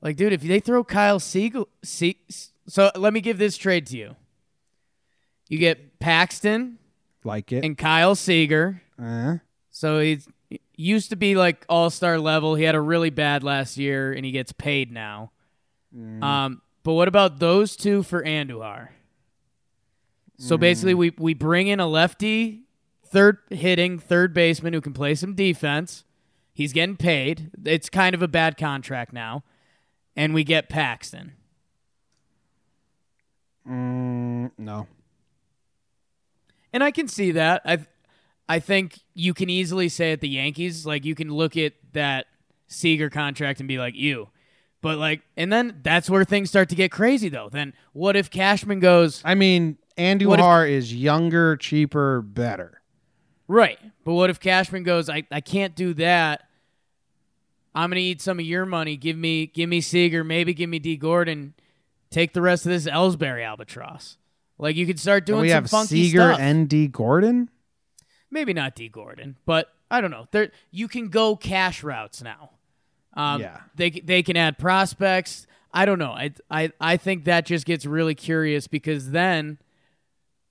like dude, if they throw Kyle Seager Se- so let me give this trade to you. You get Paxton like it. and Kyle Seager. Uh, So he's he used to be like all star level. He had a really bad last year, and he gets paid now. Um, but what about those two for Andujar? So basically, we we bring in a lefty, third hitting third baseman who can play some defense. He's getting paid. It's kind of a bad contract now, and we get Paxton. mm, no. And I can see that. I I think you can easily say at the Yankees, like you can look at that Seager contract and be like, you. But like and then that's where things start to get crazy though. Then what if Cashman goes I mean, What if- Andujar is younger, cheaper, better. Right. But what if Cashman goes, I, I can't do that. I'm gonna eat some of your money. Give me give me Seager, maybe give me Dee Gordon. Take the rest of this Ellsbury albatross. Like you could start And doing we some have funky Seager stuff. and Dee Gordon. maybe not Dee Gordon, but I don't know. There you can go cash routes now. Um, Yeah. they they can add prospects. I don't know. I I I think that just gets really curious because then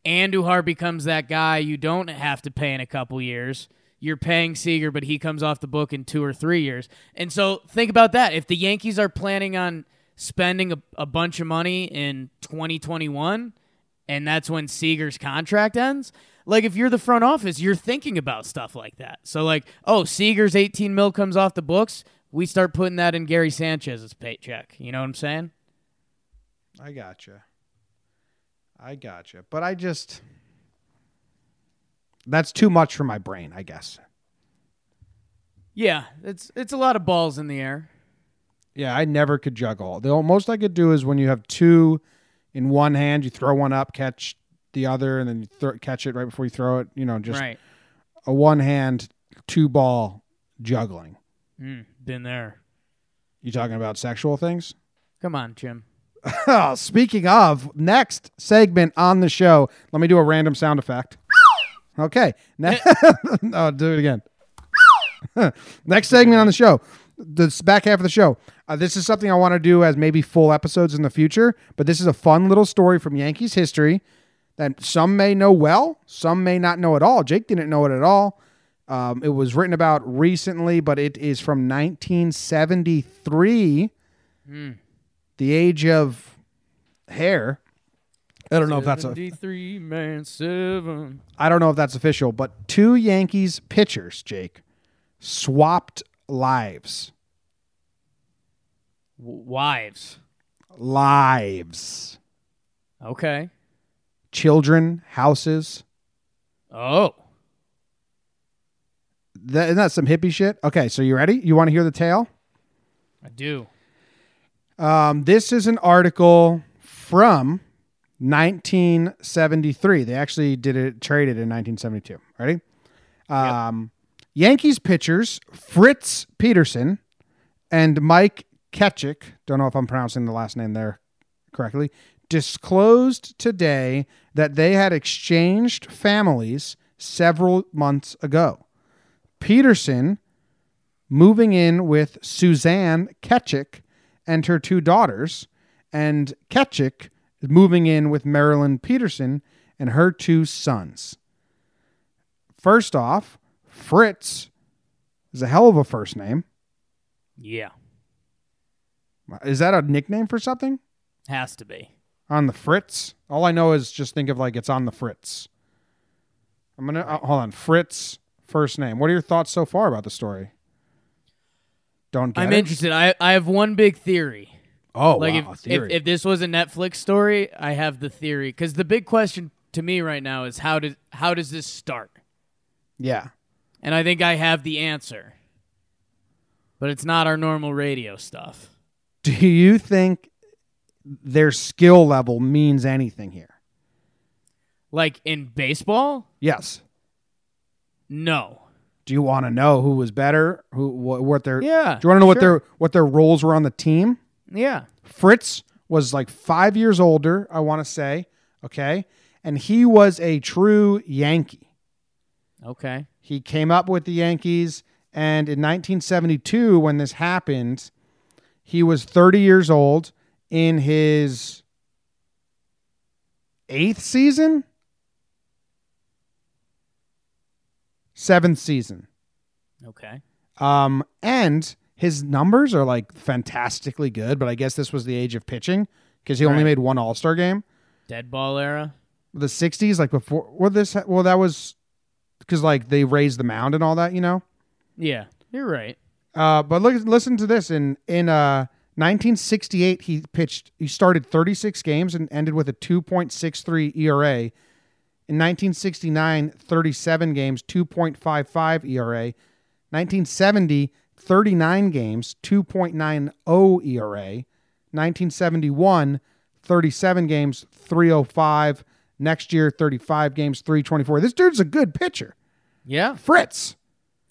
Andujar becomes that guy you don't have to pay in a couple years. You're paying Seager, but he comes off the book in two or three years. And so think about that. If the Yankees are planning on spending a, a bunch of money in 2021, and that's when Seager's contract ends. Like if you're the front office, you're thinking about stuff like that. So like, oh, Seager's 18 mil comes off the books. We start putting that in Gary Sanchez's paycheck. You know what I'm saying? I gotcha. I gotcha. But I just that's too much for my brain, I guess. Yeah, it's it's a lot of balls in the air. Yeah, I never could juggle. The most I could do is when you have two in one hand, you throw one up, catch the other, and then you throw, catch it right before you throw it. You know, just right. a one hand, two ball juggling. Mm, been there. You talking about sexual things? Come on, Jim. *laughs* Speaking of, next segment on the show, let me do a random sound effect. Okay. Ne- *laughs* oh, do it again. *laughs* next segment on the show, this back half of the show. Uh, this is something I want to do as maybe full episodes in the future, but this is a fun little story from Yankees history that some may know well, some may not know at all. Jake didn't know it at all. Um, it was written about recently, but it is from 1973 the age of hair. I don't know if that's a, 73 man seven. I don't know if that's official, but two Yankees pitchers, Jake, swapped lives. W- wives. Lives. Okay. Children, houses. Oh. That, isn't that some hippie shit? Okay, so you ready? You want to hear the tale? I do. Um, this is an article from 1973. They actually did it traded in 1972. Ready? Um, Yankees pitchers Fritz Peterson and Mike Kekich, don't know if I'm pronouncing the last name there correctly, disclosed today that they had exchanged families several months ago. Peterson moving in with Suzanne Kekich and her two daughters, and Kekich is moving in with Marilyn Peterson and her two sons. First off, Fritz is a hell of a first name. Yeah. Is that a nickname for something? Has to be. On the Fritz? All I know is just think of like it's on the Fritz. I'm gonna uh, hold on. Fritz first name. What are your thoughts so far about the story? Don't get I'm it? interested. I, I have one big theory. Oh, like wow, if, if theory. if this was a Netflix story, I have the theory because the big question to me right now is how does how does this start? yeah. And I think I have the answer, but it's not our normal radio stuff. Do you think their skill level means anything here? Like in baseball, Yes. No. Do you want to know who was better? Who what, what their Yeah, Do you want to know what sure. their what their roles were on the team? Yeah. Fritz was like five years older, I want to say. Okay. And he was a true Yankee. Okay. He came up with the Yankees. And in 1972, when this happened, he was 30 years old in his eighth season, seventh season. Okay. Um, and his numbers are like fantastically good, but I guess this was the age of pitching because he only made one All Star game. Dead ball era. The '60s, like before, well, this, well, that was because like they raised the mound and all that, you know. Yeah, you're right. Uh, but look, listen to this. In in uh 1968, he pitched. He started 36 games and ended with a 2.63 ERA. In 1969, 37 games, 2.55 ERA. 1970, 39 games, 2.90 ERA. 1971, 37 games, 305. Next year, 35 games, 324. This dude's a good pitcher. Yeah, Fritz.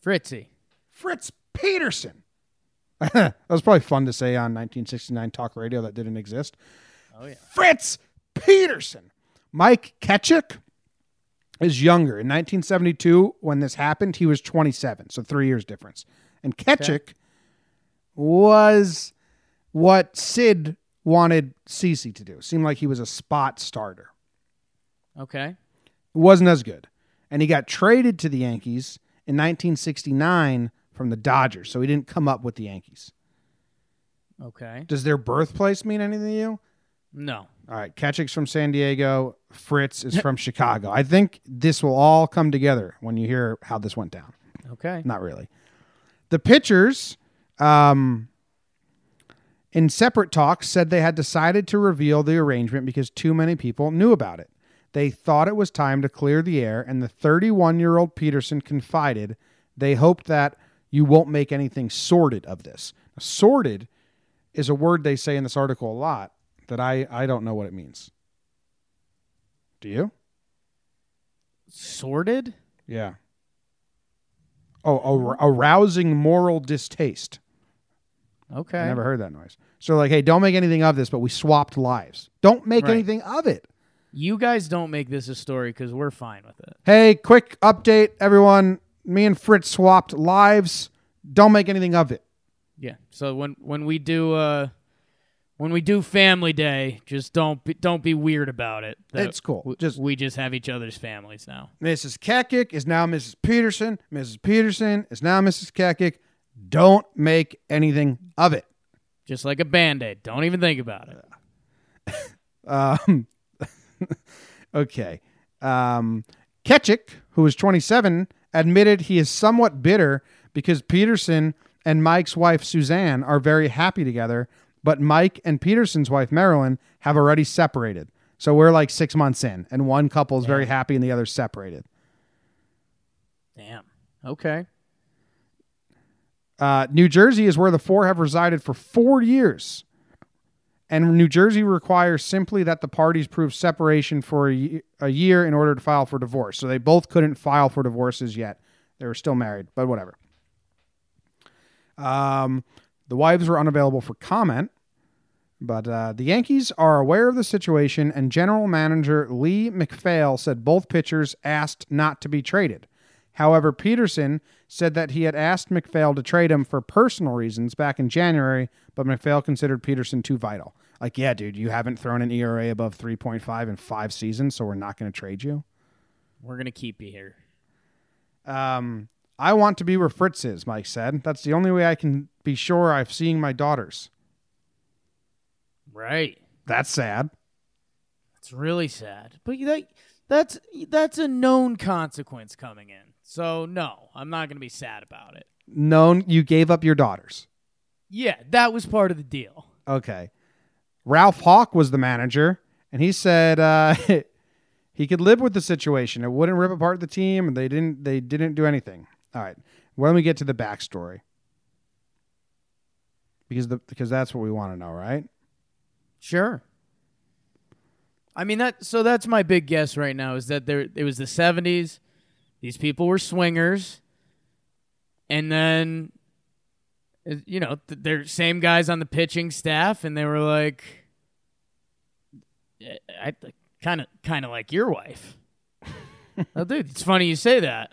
Fritzy. Fritz Peterson. *laughs* that was probably fun to say on 1969 talk radio that didn't exist. Oh yeah. Fritz Peterson. Mike Kekich is younger. In 1972, when this happened, he was 27, so three years difference. And Kekich was what Sid wanted CC to do. Seemed like he was a spot starter. Okay. wasn't as good. And he got traded to the Yankees in 1969 from the Dodgers. So he didn't come up with the Yankees. Okay. Does their birthplace mean anything to you? No. All right. Kekich's from San Diego. Fritz is from Chicago. I think this will all come together when you hear how this went down. Okay. Not really. The pitchers, um, in separate talks, said they had decided to reveal the arrangement because too many people knew about it. They thought it was time to clear the air, and the 31 year old Peterson confided they hoped that you won't make anything sordid of this. Sordid is a word they say in this article a lot that I, I don't know what it means. Do you? Sorted. Yeah. Oh, ar- arousing moral distaste. Okay. I never heard that noise. So, like, hey, don't make anything of this, but we swapped lives. Don't make Right. anything of it. You guys don't make this a story because we're fine with it. Hey, quick update, everyone. Me and Fritz swapped lives. Don't make anything of it. Yeah. So when when we do uh when we do Family Day, just don't be, don't be weird about it. It's cool. w- Just- we just have each other's families now. Mrs. Kekich is now Mrs. Peterson. Mrs. Peterson is now Mrs. Kekich. Don't make anything of it. Just like a band-aid. Don't even think about it. *laughs* Um, *laughs* okay. Um, Kekich, who is 27, admitted he is somewhat bitter because Peterson and Mike's wife Suzanne are very happy together, but Mike and Peterson's wife Marilyn have already separated. So we're like six months in, and one couple is very happy and the other's separated. Damn. Okay. Uh, New Jersey is where the four have resided for four years. And New Jersey requires simply that the parties prove separation for a, a year in order to file for divorce. So they both couldn't file for divorces yet. They were still married, but whatever. Um, the wives were unavailable for comment, but uh, the Yankees are aware of the situation, and general manager Lee MacPhail said both pitchers asked not to be traded. However, Peterson said that he had asked MacPhail to trade him for personal reasons back in January, but MacPhail considered Peterson too vital. Like, yeah, dude, you haven't thrown an ERA above 3.5 in five seasons, so we're not going to trade you. We're gonna keep you here. Um, I want to be where Fritz is, Mike said. That's the only way I can be sure I'm seeing my daughters. Right. That's sad. It's really sad. But that that's that's a known consequence coming in. So no, I'm not gonna be sad about it. Known you gave up your daughters. Yeah, that was part of the deal. Okay. Ralph Houk was the manager, and he said uh, *laughs* he could live with the situation. It wouldn't rip apart the team, and they didn't. They didn't do anything. All right. When we get to the backstory, because the because that's what we want to know, right? Sure. I mean that so that's my big guess right now is that there it was the 70s. These people were swingers. And then uh, you know, they're same guys on the pitching staff and they were like "Eh, I kind of kind of like your wife. *laughs* oh, dude, it's funny you say that.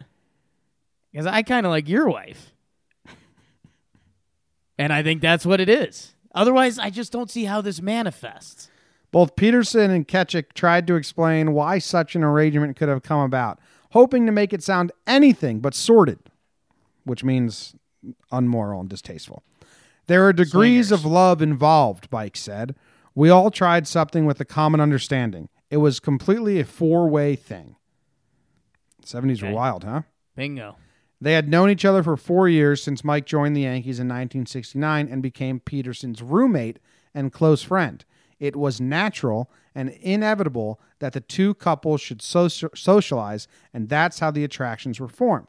Cuz I kind of like your wife. And I think that's what it is. Otherwise, I just don't see how this manifests. Both Peterson and Kekich tried to explain why such an arrangement could have come about, hoping to make it sound anything but sordid, which means unmoral and distasteful. There are degrees of love involved, Mike said. We all tried something with a common understanding. It was completely a four way thing. 70s were wild, huh? Bingo. They had known each other for four years since Mike joined the Yankees in 1969 and became Peterson's roommate and close friend. It was natural and inevitable that the two couples should socialize, and that's how the attractions were formed.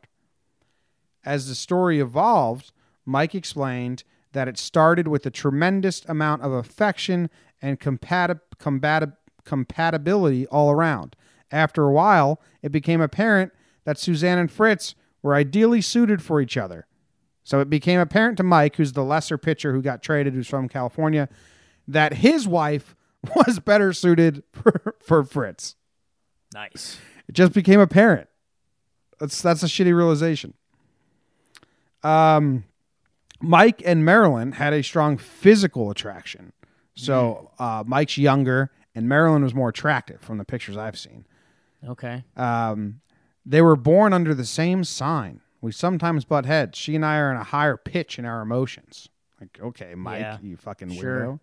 As the story evolved, Mike explained that it started with a tremendous amount of affection and compatibility all around. After a while, it became apparent that Suzanne and Fritz were ideally suited for each other. So it became apparent to Mike, who's the lesser pitcher who got traded, who's from California, that his wife *laughs* was better suited for, for Fritz. Nice. It just became apparent. That's that's a shitty realization. Um, Mike and Marilyn had a strong physical attraction. So uh, Mike's younger, and Marilyn was more attractive from the pictures I've seen. Okay. Um, they were born under the same sign. We sometimes butt heads. She and I are in a higher pitch in our emotions. Like, okay, Mike, Yeah. you fucking Sure. weirdo.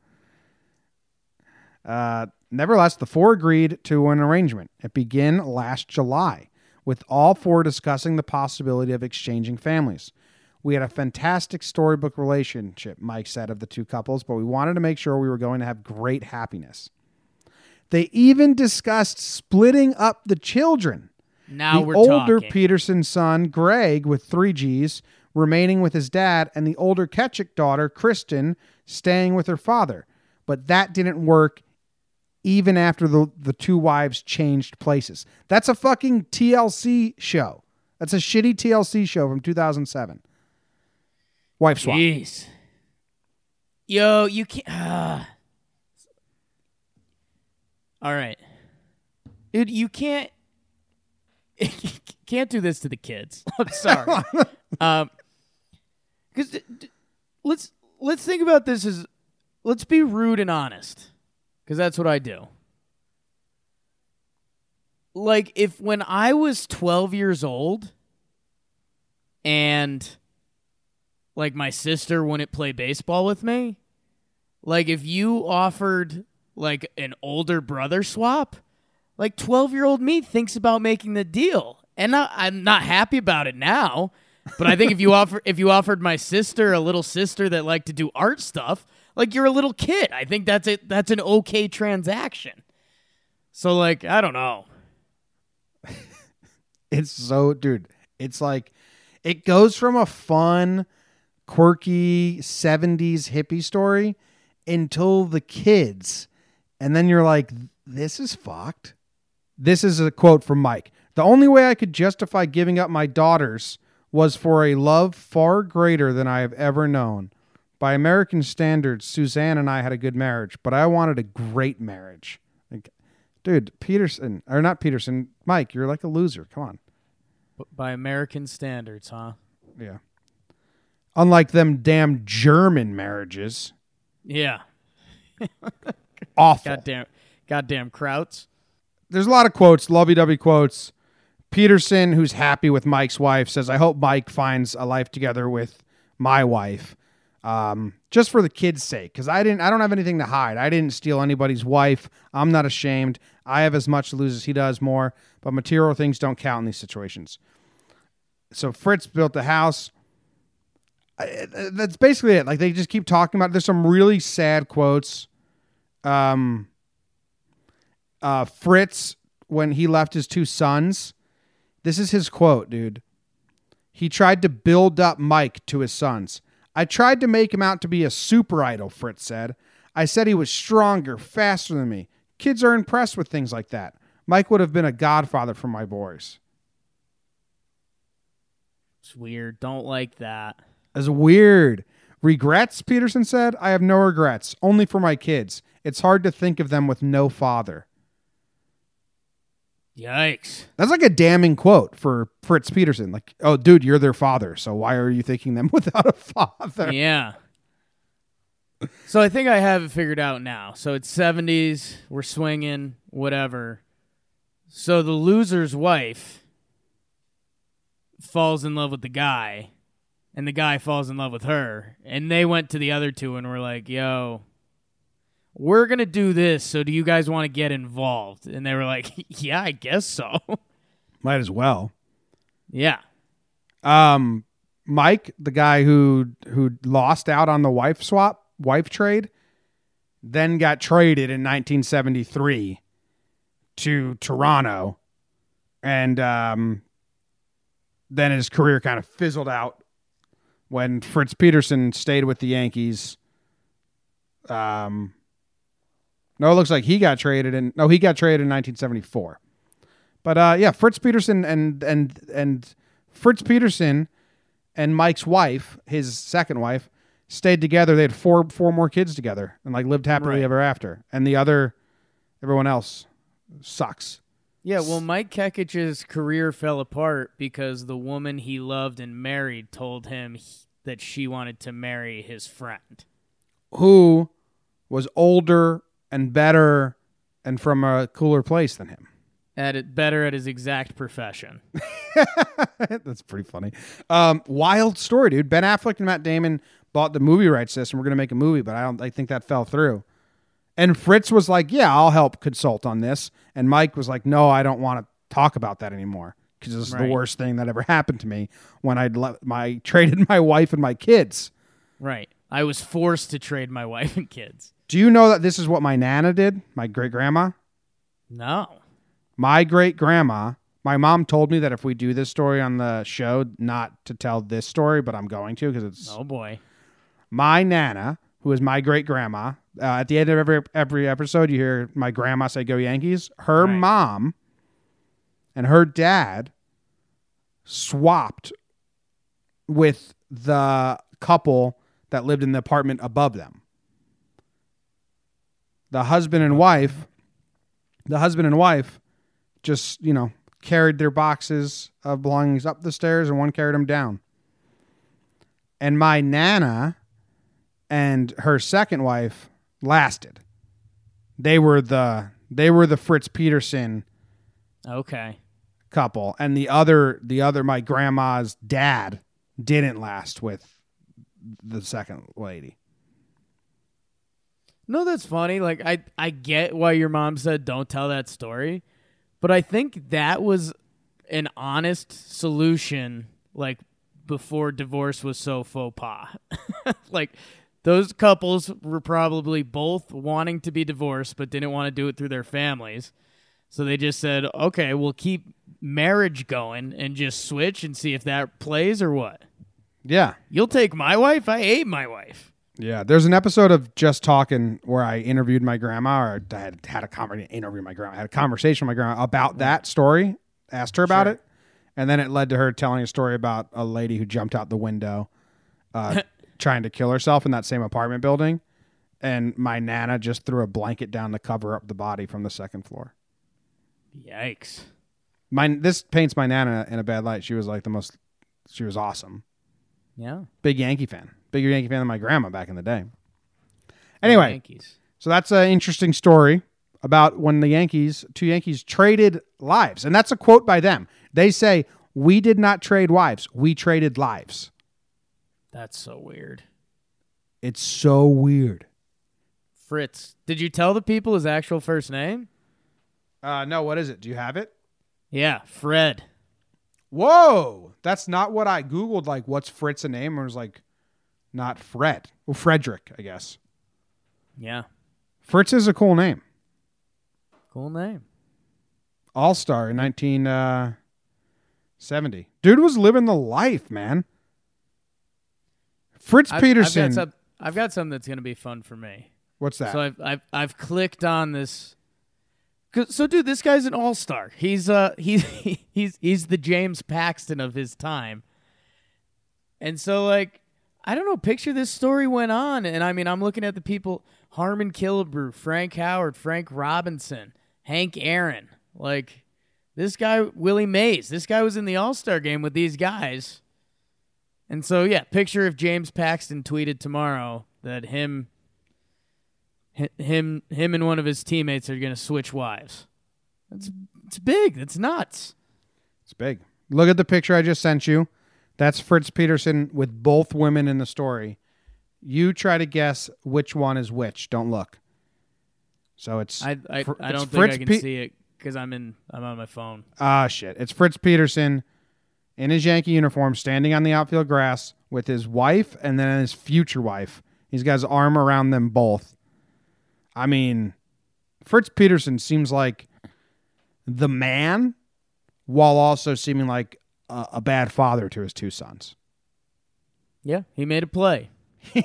Uh, nevertheless, the four agreed to an arrangement. It began last July, with all four discussing the possibility of exchanging families. We had a fantastic storybook relationship, Mike said of the two couples, but we wanted to make sure we were going to have great happiness. They even discussed splitting up the children. Now the we're older talking. Peterson son, Greg, with three G's, remaining with his dad, and the older Kekich daughter, Kristen, staying with her father. But that didn't work even after the, the two wives changed places. That's a fucking TLC show. That's a shitty TLC show from 2007. Wife swap. Jeez. Yo, you can't. ah. All right, dude. You can't. *laughs* can't do this to the kids. *laughs* I'm sorry. *laughs* um, because let's let's think about this as let's be rude and honest, because that's what I do. Like if when I was 12 years old, and like my sister wouldn't play baseball with me. Like if you offered like an older brother swap. Like 12 year old me thinks about making the deal. And I, I'm not happy about it now. But I think if you *laughs* offer if you offered my sister a little sister that liked to do art stuff, like you're a little kid, I think that's it. That's an okay transaction. So like I don't know. *laughs* It's so, dude. It's like it goes from a fun, quirky '70s hippie story until the kids, and then you're like, "This is fucked." This is a quote from Mike. The only way I could justify giving up my daughters was for a love far greater than I have ever known. By American standards, Suzanne and I had a good marriage, but I wanted a great marriage. Like, dude, Peterson, or not Peterson, Mike, you're like a loser. Come on. By American standards, huh? Yeah. Unlike them damn German marriages. Yeah. *laughs* Awful. Goddamn goddamn Krauts. There's a lot of quotes, lovey-dovey quotes. Peterson, who's happy with Mike's wife, says, I hope Mike finds a life together with my wife. Um, just for the kids' sake. Because I didn't I don't have anything to hide. I didn't steal anybody's wife. I'm not ashamed. I have as much to lose as he does more, but material things don't count in these situations. So Fritz built the house. I- that's basically it. Like they just keep talking about. There's some really sad quotes. Um, uh, Fritz when he left his two sons. This is his quote, dude. He tried to build up Mike to his sons. I tried to make him out to be a super idol, Fritz said. I said he was stronger, faster than me. Kids are impressed with things like that. Mike would have been a godfather for my boys. It's weird. Don't like that. As weird. Regrets, Peterson said. I have no regrets, only for my kids. It's hard to think of them with no father. Yikes. That's like a damning quote for Fritz Peterson. Like, oh, dude, you're their father, so why are you thinking them *laughs* without a father? Yeah. So I think I have it figured out now. So it's 70s, we're swinging, whatever. So the loser's wife falls in love with the guy, and the guy falls in love with her. And they went to the other two and were like, yo, we're going to do this. So do you guys want to get involved? And they were like, *laughs* yeah, I guess so. *laughs* Might as well. yeah. Um, Mike, the guy who who lost out on the wife swap, wife trade, then got traded in 1973 to Toronto, and um, then his career kind of fizzled out when Fritz Peterson stayed with the Yankees. Um, no, it looks like he got traded in. No, he got traded in 1974. But uh, yeah, Fritz Peterson and and and Fritz Peterson and Mike's wife, his second wife, stayed together. They had four four more kids together and like lived happily Right. ever after. And the other, everyone else, sucks. Yeah, well, Mike Kekich's career fell apart because the woman he loved and married told him he- that she wanted to marry his friend. Who was older and better and from a cooler place than him. At it better at his exact profession. *laughs* That's pretty funny. Um, wild story, dude. Ben Affleck and Matt Damon bought the movie rights to this, and we're gonna make a movie, but I don't. I think that fell through. And Fritz was like, "Yeah, I'll help consult on this," and Mike was like, "No, I don't want to talk about that anymore because this is the worst thing that ever happened to me when I let my traded *laughs* my wife and my kids." Right. I was forced to trade my wife and kids. Do you know that this is what my nana did? My great grandma. No. My great grandma. My mom told me that if we do this story on the show, not to tell this story, but I'm going to because it's Oh boy. my nana, who is my great grandma. Uh, at the end of every every episode, you hear my grandma say "Go Yankees." Her Right. mom and her dad swapped with the couple that lived in the apartment above them. The husband and wife, the husband and wife, just you know carried their boxes of belongings up the stairs, and one carried them down. And my nana and her second wife lasted. They were the they were the Fritz Peterson Okay. couple, and the other the other my grandma's dad didn't last with the second lady. No, that's funny. Like I I get why your mom said don't tell that story, but I think that was an honest solution like before divorce was so faux pas. *laughs* like those couples were probably both wanting to be divorced but didn't want to do it through their families. So they just said, "Okay, we'll keep marriage going and just switch and see if that plays or what." Yeah. You'll take my wife? I hate my wife. Yeah, there's an episode of Just Talking where I interviewed my grandma, or I had had a conversation, interview my grandma, I had a conversation with my grandma about that story, asked her about Sure. it, and then it led to her telling a story about a lady who jumped out the window, uh, *laughs* trying to kill herself in that same apartment building, and my nana just threw a blanket down to cover up the body from the second floor. Yikes. My this paints my nana in a bad light. She was like the most, she was awesome. Yeah. Big Yankee fan. Bigger Yankee fan than my grandma back in the day. Anyway, Yankees. so that's an interesting story about when the Yankees, two Yankees, traded lives. And that's a quote by them. They say, We did not trade wives, we traded lives. That's so weird. It's so weird. Fritz, did you tell the people his actual first name? Uh, no, what is it? Do you have it? Yeah, Fred. Whoa. That's not what I Googled. Like, what's Fritz a name? It was like, not Fred. Well, Frederick, I guess. Yeah. Fritz is a cool name. Cool name. All Star in 1970. Dude was living the life, man. Fritz I've- Peterson. I've got, some, I've got something that's going to be fun for me. What's that? So I've, I've I've clicked on this. So dude, this guy's an all star. He's uh *laughs* he's he's he's the James Paxton of his time. And so like I don't know, picture this story went on, and I mean I'm looking at the people: Harmon Killebrew, Frank Howard, Frank Robinson, Hank Aaron. Like this guy, Willie Mays. This guy was in the All Star game with these guys. And so yeah, picture if James Paxton tweeted tomorrow that him him him and one of his teammates are going to switch wives. That's it's big. That's nuts. It's big. Look at the picture I just sent you. That's Fritz Peterson with both women in the story. You try to guess which one is which. Don't look. So it's I I, Fr- I don't think Fritz I can Pe- see it because I'm in I'm on my phone. Ah, shit. It's Fritz Peterson in his Yankee uniform standing on the outfield grass with his wife and then his future wife. He's got his arm around them both. I mean, Fritz Peterson seems like the man while also seeming like a, a bad father to his two sons. Yeah, he made a play. *laughs*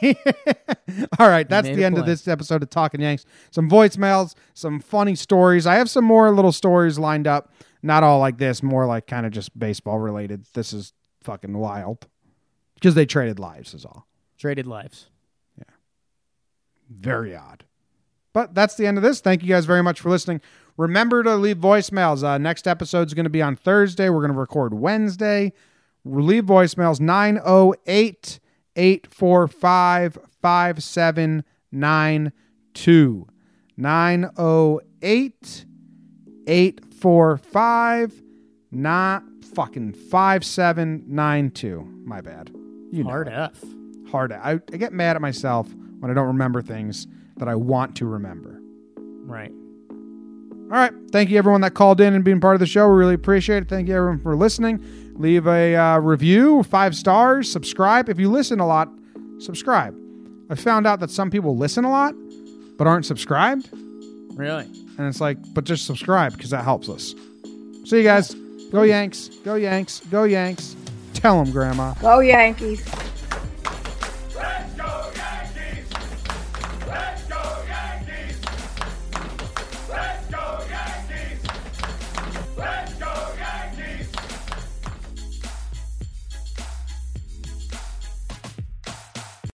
All right, that's the end of this episode of Talking Yanks. Some voicemails, some funny stories. I have some more little stories lined up. Not all like this, more like kind of just baseball related. This is fucking wild because they traded lives, is all. Traded lives. Yeah. Very odd. But that's the end of this. Thank you guys very much for listening. Remember to leave voicemails. Uh, next episode is going to be on Thursday. We're going to record Wednesday. Leave voicemails 908 845 5792. 908 845 not fucking 5792. My bad. You know Hard F. hard. I, I get mad at myself when I don't remember things that I want to remember. Right. All right. Thank you, everyone that called in and being part of the show. We really appreciate it. Thank you, everyone, for listening. Leave a uh, review, five stars, subscribe. If you listen a lot, subscribe. I found out that some people listen a lot but aren't subscribed. Really? And it's like, but just subscribe because that helps us. See you guys. Go Yanks. Go Yanks. Go Yanks. Tell them, Grandma. Go Yankees.